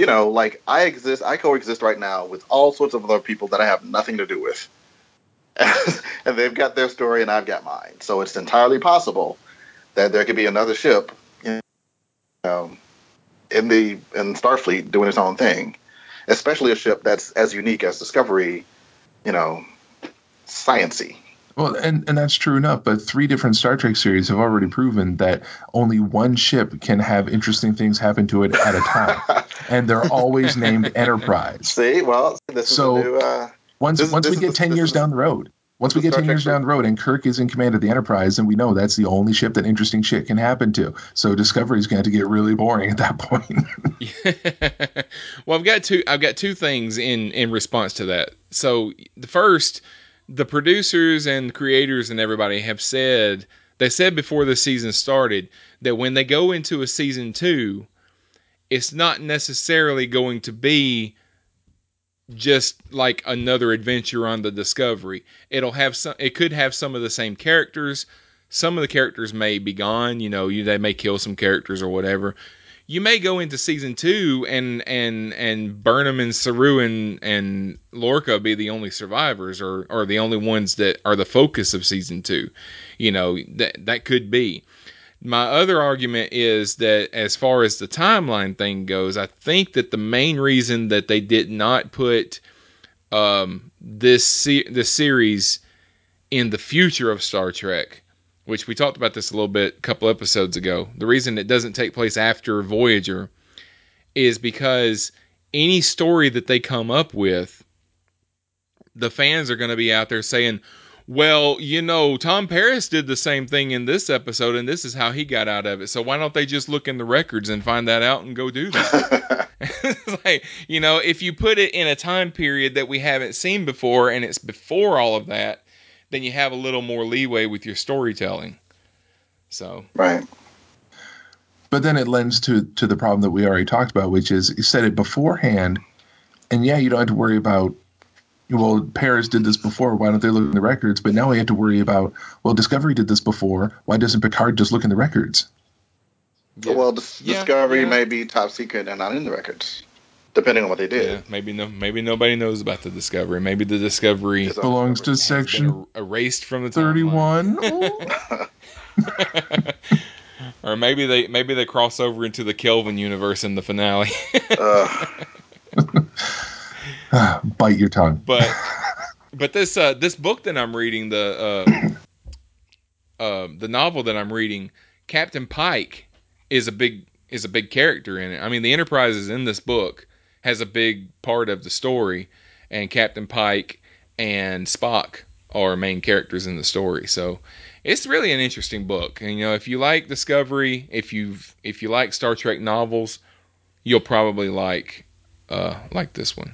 you know, like I exist, I coexist right now with all sorts of other people that I have nothing to do with. and they've got their story, and I've got mine. So it's entirely possible that there could be another ship, you know, in the in Starfleet doing its own thing, especially a ship that's as unique as Discovery, you know, sciency. Well, and, and that's true enough, but three different Star Trek series have already proven that only one ship can have interesting things happen to it at a time. and they're always named Enterprise. See, well, this So, is a new. Uh, Once This once this we get the- ten years is- down the road, once we get Star ten Trek years down the road and Kirk is in command of the Enterprise, then we know that's the only ship that interesting shit can happen to. So Discovery is going to get really boring at that point. well, I've got two. I've got two things in in response to that. So the first, the producers and creators and everybody have said they said before the season started that when they go into a season two, it's not necessarily going to be just like another adventure on the Discovery. It'll have some. It could have some of the same characters. Some of the characters may be gone. You know, you they may kill some characters or whatever. You may go into season two and and and Burnham and Saru and and Lorca be the only survivors or or the only ones that are the focus of season two. You know that that could be. My other argument is that as far as the timeline thing goes, I think that the main reason that they did not put um, this se- this series in the future of Star Trek, which we talked about this a little bit a couple episodes ago. The reason it doesn't take place after Voyager is because any story that they come up with, the fans are going to be out there saying, well, you know, Tom Paris did the same thing in this episode, and this is how he got out of it. So why don't they just look in the records and find that out and go do that? It's like, you know, if you put it in a time period that we haven't seen before and it's before all of that, then you have a little more leeway with your storytelling. So, right. but then it lends to to the problem that we already talked about, which is you said it beforehand, and yeah, you don't have to worry about. Well, Paris did this before. Why don't they look in the records? But now we have to worry about. Well, Discovery did this before. Why doesn't Picard just look in the records? yeah. Well, Dis- Yeah, Discovery yeah. may be top secret and not in the records, depending on what they did. yeah, maybe no, maybe nobody knows about the Discovery. Maybe the Discovery Belongs to section er- erased from the thirty-one. or maybe they maybe they cross over into the Kelvin universe in the finale. Uh, Bite your tongue. but but this uh this book that I'm reading the uh, uh the novel that I'm reading Captain Pike is a big is a big character in it. I mean the Enterprise is in this book has a big part of the story and Captain Pike and Spock are main characters in the story. So it's really an interesting book. And you know if you like Discovery, if you if you like Star Trek novels, you'll probably like uh like this one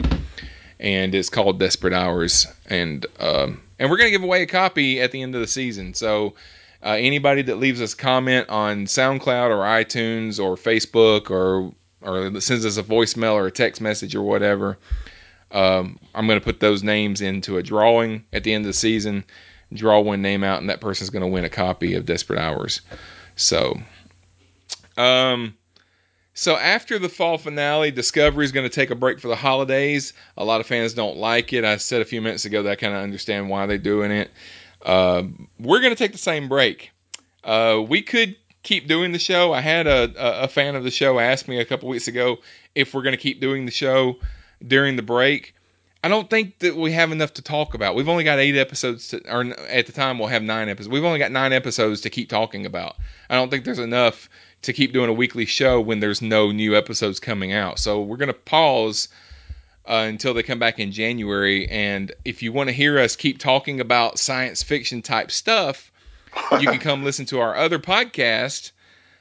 and it's called Desperate Hours. And um, and we're gonna give away a copy at the end of the season. So uh, anybody that leaves us comment on SoundCloud or iTunes or Facebook or or sends us a voicemail or a text message or whatever, um, I'm gonna put those names into a drawing at the end of the season. Draw one name out, and that person's gonna win a copy of Desperate Hours. So, um. So after the fall finale, Discovery is going to take a break for the holidays. A lot of fans don't like it. I said a few minutes ago that I kind of understand why they're doing it. Uh, we're going to take the same break. Uh, we could keep doing the show. I had a, a, fan of the show ask me a couple weeks ago if we're going to keep doing the show during the break. I don't think that we have enough to talk about. We've only got eight episodes, to, or at the time we'll have nine episodes. We've only got nine episodes to keep talking about. I don't think there's enough to keep doing a weekly show when there's no new episodes coming out. So we're going to pause uh, until they come back in January. And if you want to hear us keep talking about science fiction type stuff, you can come listen to our other podcast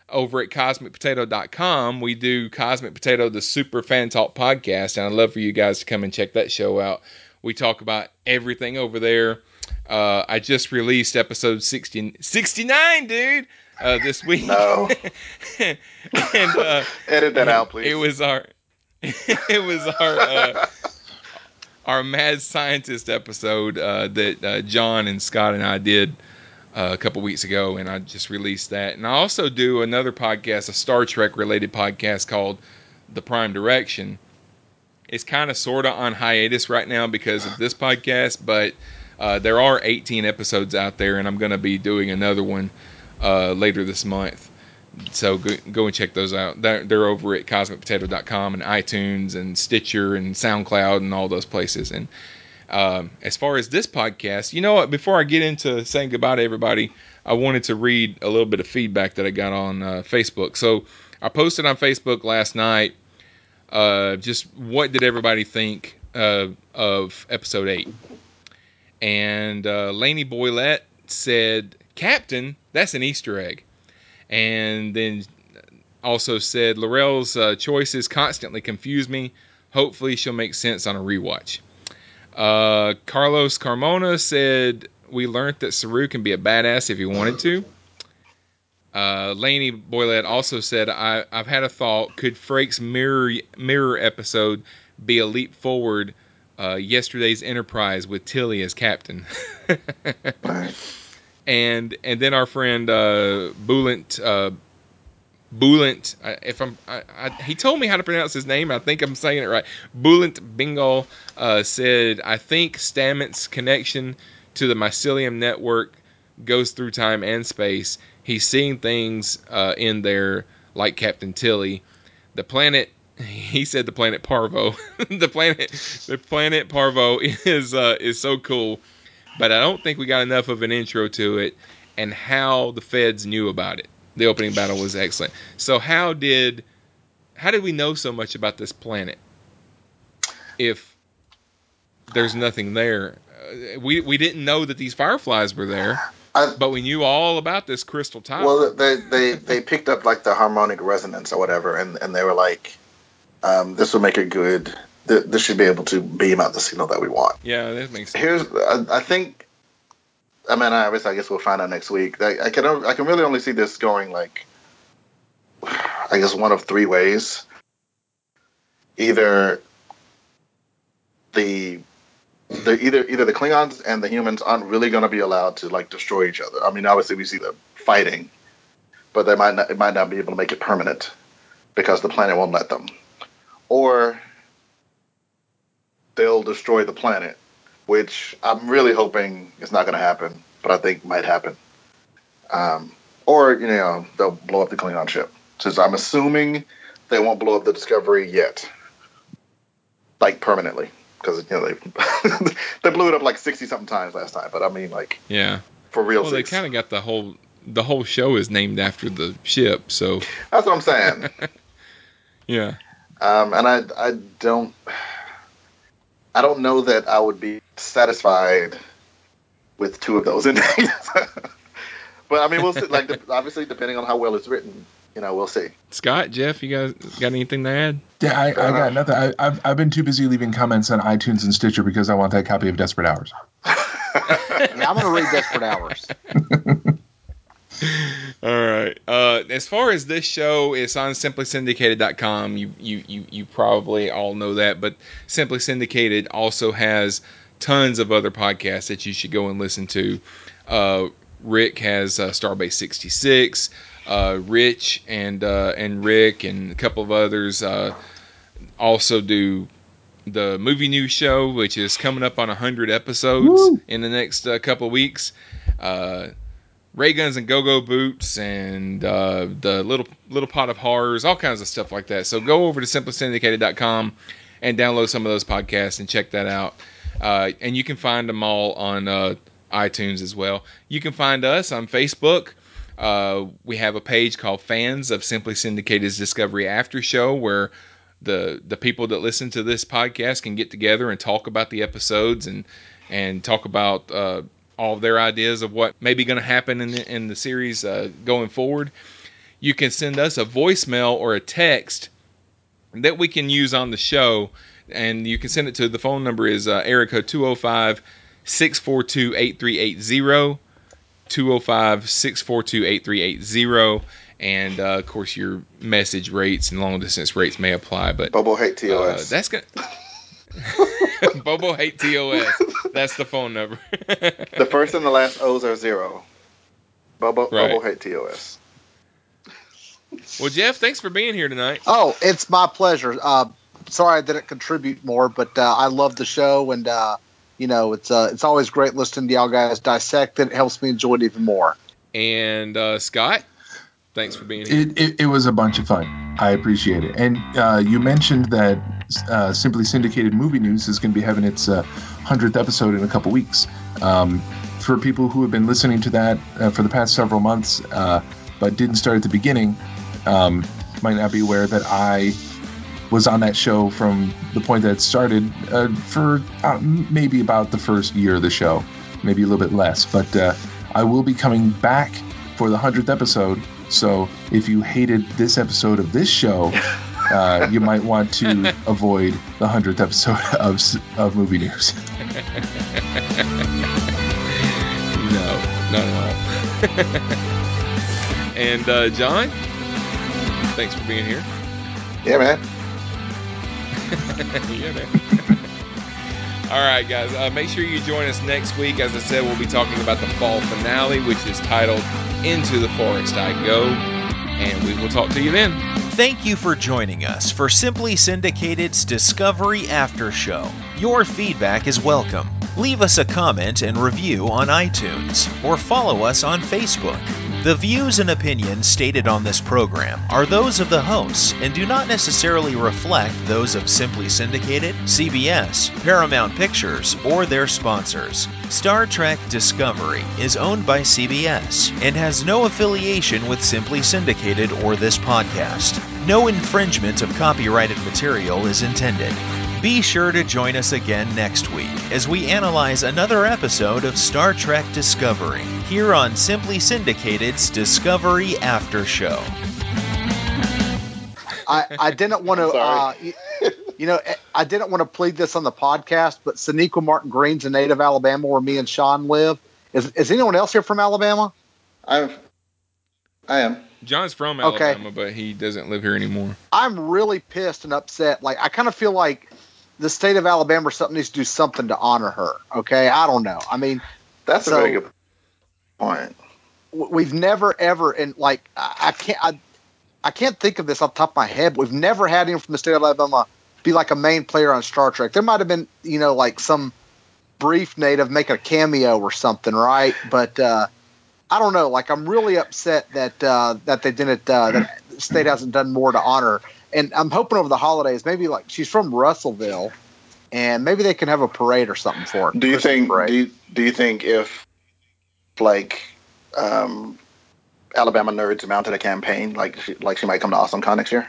over at cosmicpotato.com. We do Cosmic Potato, the Super Fan Talk podcast, and I'd love for you guys to come and check that show out. We talk about everything over there. Uh, I just released episode 60, 69, dude, uh, this week. No. and uh, edit that out, please. it was our it was our uh, our mad scientist episode uh, that uh, John and Scott and I did uh, a couple weeks ago, and I just released that. And I also do another podcast, a Star Trek related podcast called The Prime Direction. It's kind of sort of on hiatus right now because of this podcast, but Uh, there are 18 episodes out there, and I'm going to be doing another one uh, later this month. So go, go and check those out. They're, they're over at cosmicpotato.com and iTunes and Stitcher and SoundCloud and all those places. And um, as far as this podcast, you know what? Before I get into saying goodbye to everybody, I wanted to read a little bit of feedback that I got on uh, Facebook. So I posted on Facebook last night uh, just what did everybody think uh, of episode 8. And uh, Laney Boylette said, Captain, that's an Easter egg. And then also said, L'Rell's uh, choices constantly confuse me. Hopefully, she'll make sense on a rewatch. Uh, Carlos Carmona said, We learned that Saru can be a badass if he wanted to. Uh, Laney Boylette also said, I, I've had a thought. Could Frakes mirror mirror episode be a leap forward? Uh, yesterday's Enterprise with Tilly as captain. and and then our friend uh, Bulant Bulant, if I'm, I, I, he told me how to pronounce his name. I think I'm saying it right. Bulent Bingal uh, said, I think Stamets' connection to the mycelium network goes through time and space. He's seeing things uh, in there like Captain Tilly. The planet, he said, the planet Parvo. the planet, the planet Parvo is uh, is so cool, but I don't think we got enough of an intro to it and how the feds knew about it the opening battle was excellent. So how did how did we know so much about this planet if there's nothing there? Uh, we we didn't know that these fireflies were there, I, but we knew all about this crystal tower. Well, they they they picked up like the harmonic resonance or whatever, and and they were like, um, this will make it good. This should be able to beam out the signal that we want. Yeah, that makes sense. Here's, I, I think I mean, I, I guess we'll find out next week. I, I, can I can really only see this going like, I guess one of three ways. Either the the either either the Klingons and the humans aren't really going to be allowed to like destroy each other. I mean, obviously we see them fighting, but they might not it might not be able to make it permanent because the planet won't let them, or they'll destroy the planet which I'm really hoping is not going to happen, but I think might happen. Um, or you know they'll blow up the Klingon ship. Since I'm assuming they won't blow up the Discovery yet, like permanently, because you know they they blew it up like sixty something times last time. But I mean like yeah, for real. Well, they kind of got the whole the whole show is named after the ship, so that's what I'm saying. yeah. Um, and I I don't I don't know that I would be satisfied with two of those endings. but I mean, we'll see. Like, obviously, depending on how well it's written, you know, we'll see. Scott, Jeff, you guys got anything to add? Yeah, I, I got nothing. I, have I've been too busy leaving comments on iTunes and Stitcher because I want that copy of Desperate Hours. yeah, I'm going to read Desperate Hours. All right. Uh, as far as this show, it's on simplysyndicated.com. You, you you you probably all know that, but Simply Syndicated also has tons of other podcasts that you should go and listen to. Uh, Rick has uh, Starbase 66. Uh, Rich and uh, and Rick and a couple of others uh, also do the movie news show, which is coming up on 100 episodes Woo! in the next uh, couple of weeks. Uh, ray guns and go-go boots and uh, the little little pot of horrors, all kinds of stuff like that. So go over to simplysyndicated.com and download some of those podcasts and check that out. Uh, and you can find them all on uh, iTunes as well. You can find us on Facebook. Uh, we have a page called Fans of Simply Syndicated's Discovery After Show where the the people that listen to this podcast can get together and talk about the episodes and and talk about uh, all their ideas of what may be going to happen in the, in the series uh, going forward, you can send us a voicemail or a text that we can use on the show. And you can send it to the phone number is uh, Erica 205 642 8380. 205 642 8380. And uh, of course, your message rates and long distance rates may apply. But Bobo hate TOS. Uh, that's going Bobo hate TOS. That's the phone number. the first and the last O's are zero. Bobo, right. Bobo hate TOS. Well, Jeff, thanks for being here tonight. Oh, it's my pleasure. Uh, sorry I didn't contribute more, but uh, I love the show, and uh, you know, it's uh, it's always great listening to y'all guys dissect it. It helps me enjoy it even more. And uh, Scott, thanks for being here. It, it, it was a bunch of fun. I appreciate it. And uh, you mentioned that uh, Simply Syndicated Movie News is going to be having its uh, 100th episode in a couple weeks. Um, for people who have been listening to that uh, for the past several months, uh, but didn't start at the beginning, um, might not be aware that I was on that show from the point that it started uh, for uh, maybe about the first year of the show, maybe a little bit less. But uh, I will be coming back for the 100th episode. So if you hated this episode of this show, uh, you might want to avoid the 100th episode of, of Movie News. no, not at all. and uh, John, thanks for being here. Yeah, man. All right, guys. Uh, make sure you join us next week. As I said, we'll be talking about the fall finale, which is titled Into the Forest I Go. And we will talk to you then. Thank you for joining us for Simply Syndicated's Discovery After Show. Your feedback is welcome. Leave us a comment and review on iTunes or follow us on Facebook. The views and opinions stated on this program are those of the hosts and do not necessarily reflect those of Simply Syndicated, CBS, Paramount Pictures, or their sponsors. Star Trek Discovery is owned by CBS and has no affiliation with Simply Syndicated or this podcast. No infringement of copyrighted material is intended. Be sure to join us again next week as we analyze another episode of Star Trek Discovery here on Simply Syndicated's Discovery After Show. I, I didn't want to, uh, you, you know, I didn't want to plead this on the podcast, but Sonequa Martin Green's a native Alabama where me and Shawn live. Is, is anyone else here from Alabama? I'm. I am. John's from Okay. Alabama, but he doesn't live here anymore. I'm really pissed and upset. Like, I kind of feel like the state of Alabama or something needs to do something to honor her. Okay. I don't know. I mean, That's So- a very good point. we've never ever and like I, can't I, I can't think of this off the top of my head. But we've never had anyone from the state of Alabama be like a main player on Star Trek. There might have been you know like some brief native make a cameo or something, right? But uh, I don't know. Like I'm really upset that uh, that they didn't uh, that the state hasn't done more to honor. Her. And I'm hoping over the holidays, maybe like she's from Russellville, and maybe they can have a parade or something for her. Do you think? Do you, do you think if like um, Alabama nerds mounted a campaign, like she, like she might come to AwesomeCon next year?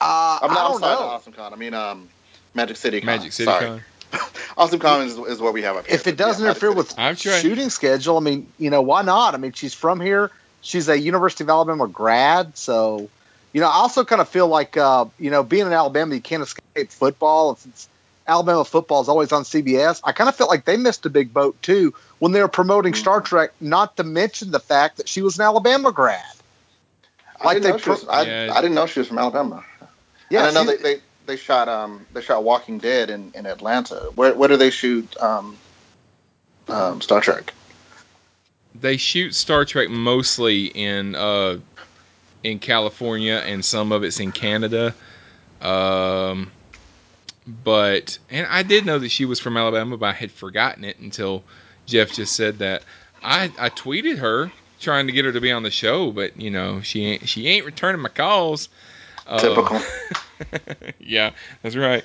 uh, I'm I not don't outside know. of AwesomeCon. I mean, um, Magic City. Con. Magic City Sorry. Con. AwesomeCon is, is what we have up here. if it doesn't Yeah, interfere with I've shooting schedule, I mean, you know, why not? I mean, she's from here. She's a University of Alabama grad, so you know, I also kind of feel like uh, you know, being in Alabama, you can't escape football. If it's Alabama football is always on CBS. I kind of felt like they missed a big boat too when they were promoting Star Mm. Trek. Not to mention the fact that she was an Alabama grad. I like didn't, they know she was, I, Yeah. I didn't know she was from Alabama. Yeah, and I know they, they, they shot um they shot Walking Dead in, in Atlanta. Where where do they shoot um, um Star Trek? They shoot Star Trek mostly in uh, in California, and some of it's in Canada. Um, but and I did know that she was from Alabama, but I had forgotten it until Jeff just said that. I I tweeted her trying to get her to be on the show, but you know she ain't she ain't returning my calls. Uh, Typical. yeah, that's right.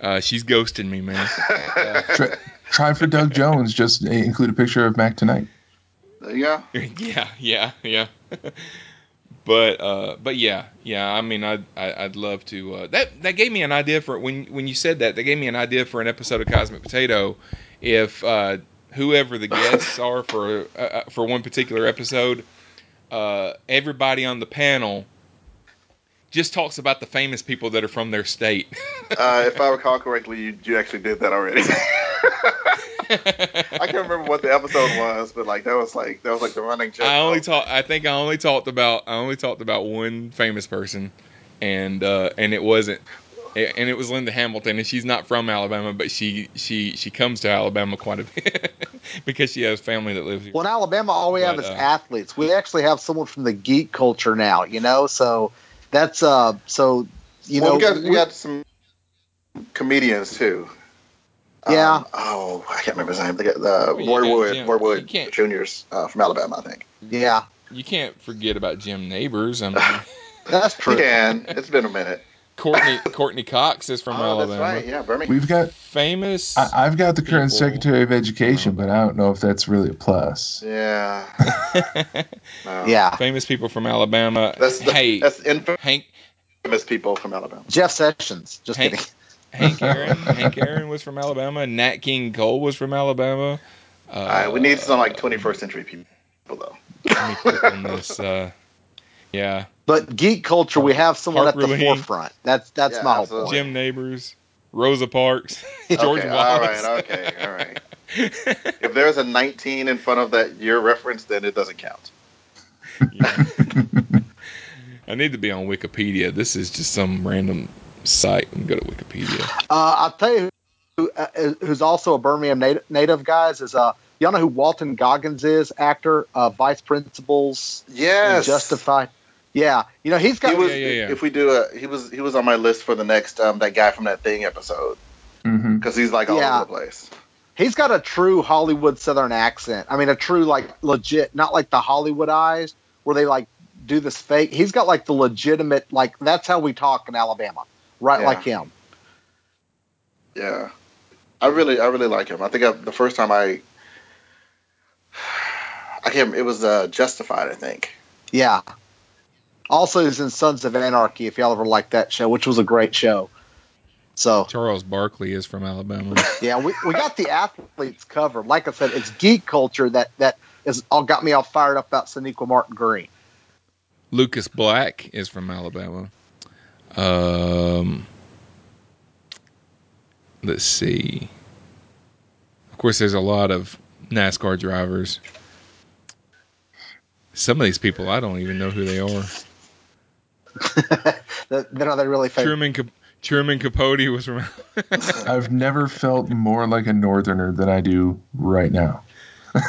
Uh, she's ghosting me, man. Uh, Try, try for Doug Jones. Just include a picture of Mac tonight. yeah. yeah, yeah, yeah. But uh, but yeah, yeah. I mean, I'd I- I'd love to. Uh, that that gave me an idea for when when you said that. That gave me an idea for an episode of Cosmic Potato. If uh, whoever the guests are for uh, uh, for one particular episode, uh, everybody on the panel just talks about the famous people that are from their state. Uh, if I recall correctly, you, you actually did that already. I can't remember what the episode was, but like that was like that was like the running joke. I only talked. I think I only talked about. I only talked about one famous person, and uh, and it wasn't. And it was Linda Hamilton, and she's not from Alabama, but she she she comes to Alabama quite a bit because she has family that lives here. Well, in Alabama, all we have is uh, athletes. We actually have someone from the geek culture now, you know. So that's uh, so you well, know, we got we we- got some comedians too. Yeah. Um, oh, I can't remember his name. The, the Oh, Roy Wood, Jim. Roy Wood Juniors uh, from Alabama, I think. Yeah, You can't forget about Jim Nabors. I mean, that's true. You can. It's been a minute. Courteney Courteney Cox is from oh, Alabama. that's right. Yeah, Birmingham. We've got. Famous. I, I've got the current People- Secretary of Education, but I don't know if that's really a plus. Yeah. No. Yeah, famous people from Alabama. That's the, hey, that's infamous Hank people from Alabama. Jeff Sessions. Just Hank- kidding. Hank Aaron. Hank Aaron was from Alabama. Nat King Cole was from Alabama. Uh, All right, we need some like 21st century people though. Let me click on this. Uh, yeah, But geek culture, we have someone Harper at the Lee. forefront. That's that's Yeah, my whole absolutely. point. Jim Nabors, Rosa Parks, George okay, Wallace. All right, okay, all right. If there's a 19 in front of that year reference, then it doesn't count. Yeah. I need to be on Wikipedia. This is just some random site. and go to Wikipedia. Uh, I'll tell you who, uh, who's also a Birmingham native, native guys is uh y'all know who Walton Goggins is actor uh, vice principals Yes. Justified yeah you know he's got He was. Yeah, yeah, yeah. If we do a, he was he was on my list for the next um that guy from that thing episode because he's like all Yeah. over the place. he's got a true Hollywood Southern accent I mean a true like legit not like the Hollywood eyes where they like do this fake he's got like the legitimate like that's how we talk in Alabama right Yeah. like him Yeah, I really I really like him. I think I, the first time I I can't. It was uh, Justified. I think. yeah also he's in Sons of Anarchy if y'all ever liked that show which was a great show so Charles Barkley is from Alabama. Yeah, we, we got the athletes covered. Like I said, it's geek culture that that is all got me all fired up about Sonequa Martin Green. Lucas Black is from Alabama. Um, let's see. Of course, there's a lot of NASCAR drivers. Some of these people, I don't even know who they are. They're not really famous. Truman Cap- Truman Capote was from. I've never felt more like a northerner than I do right now.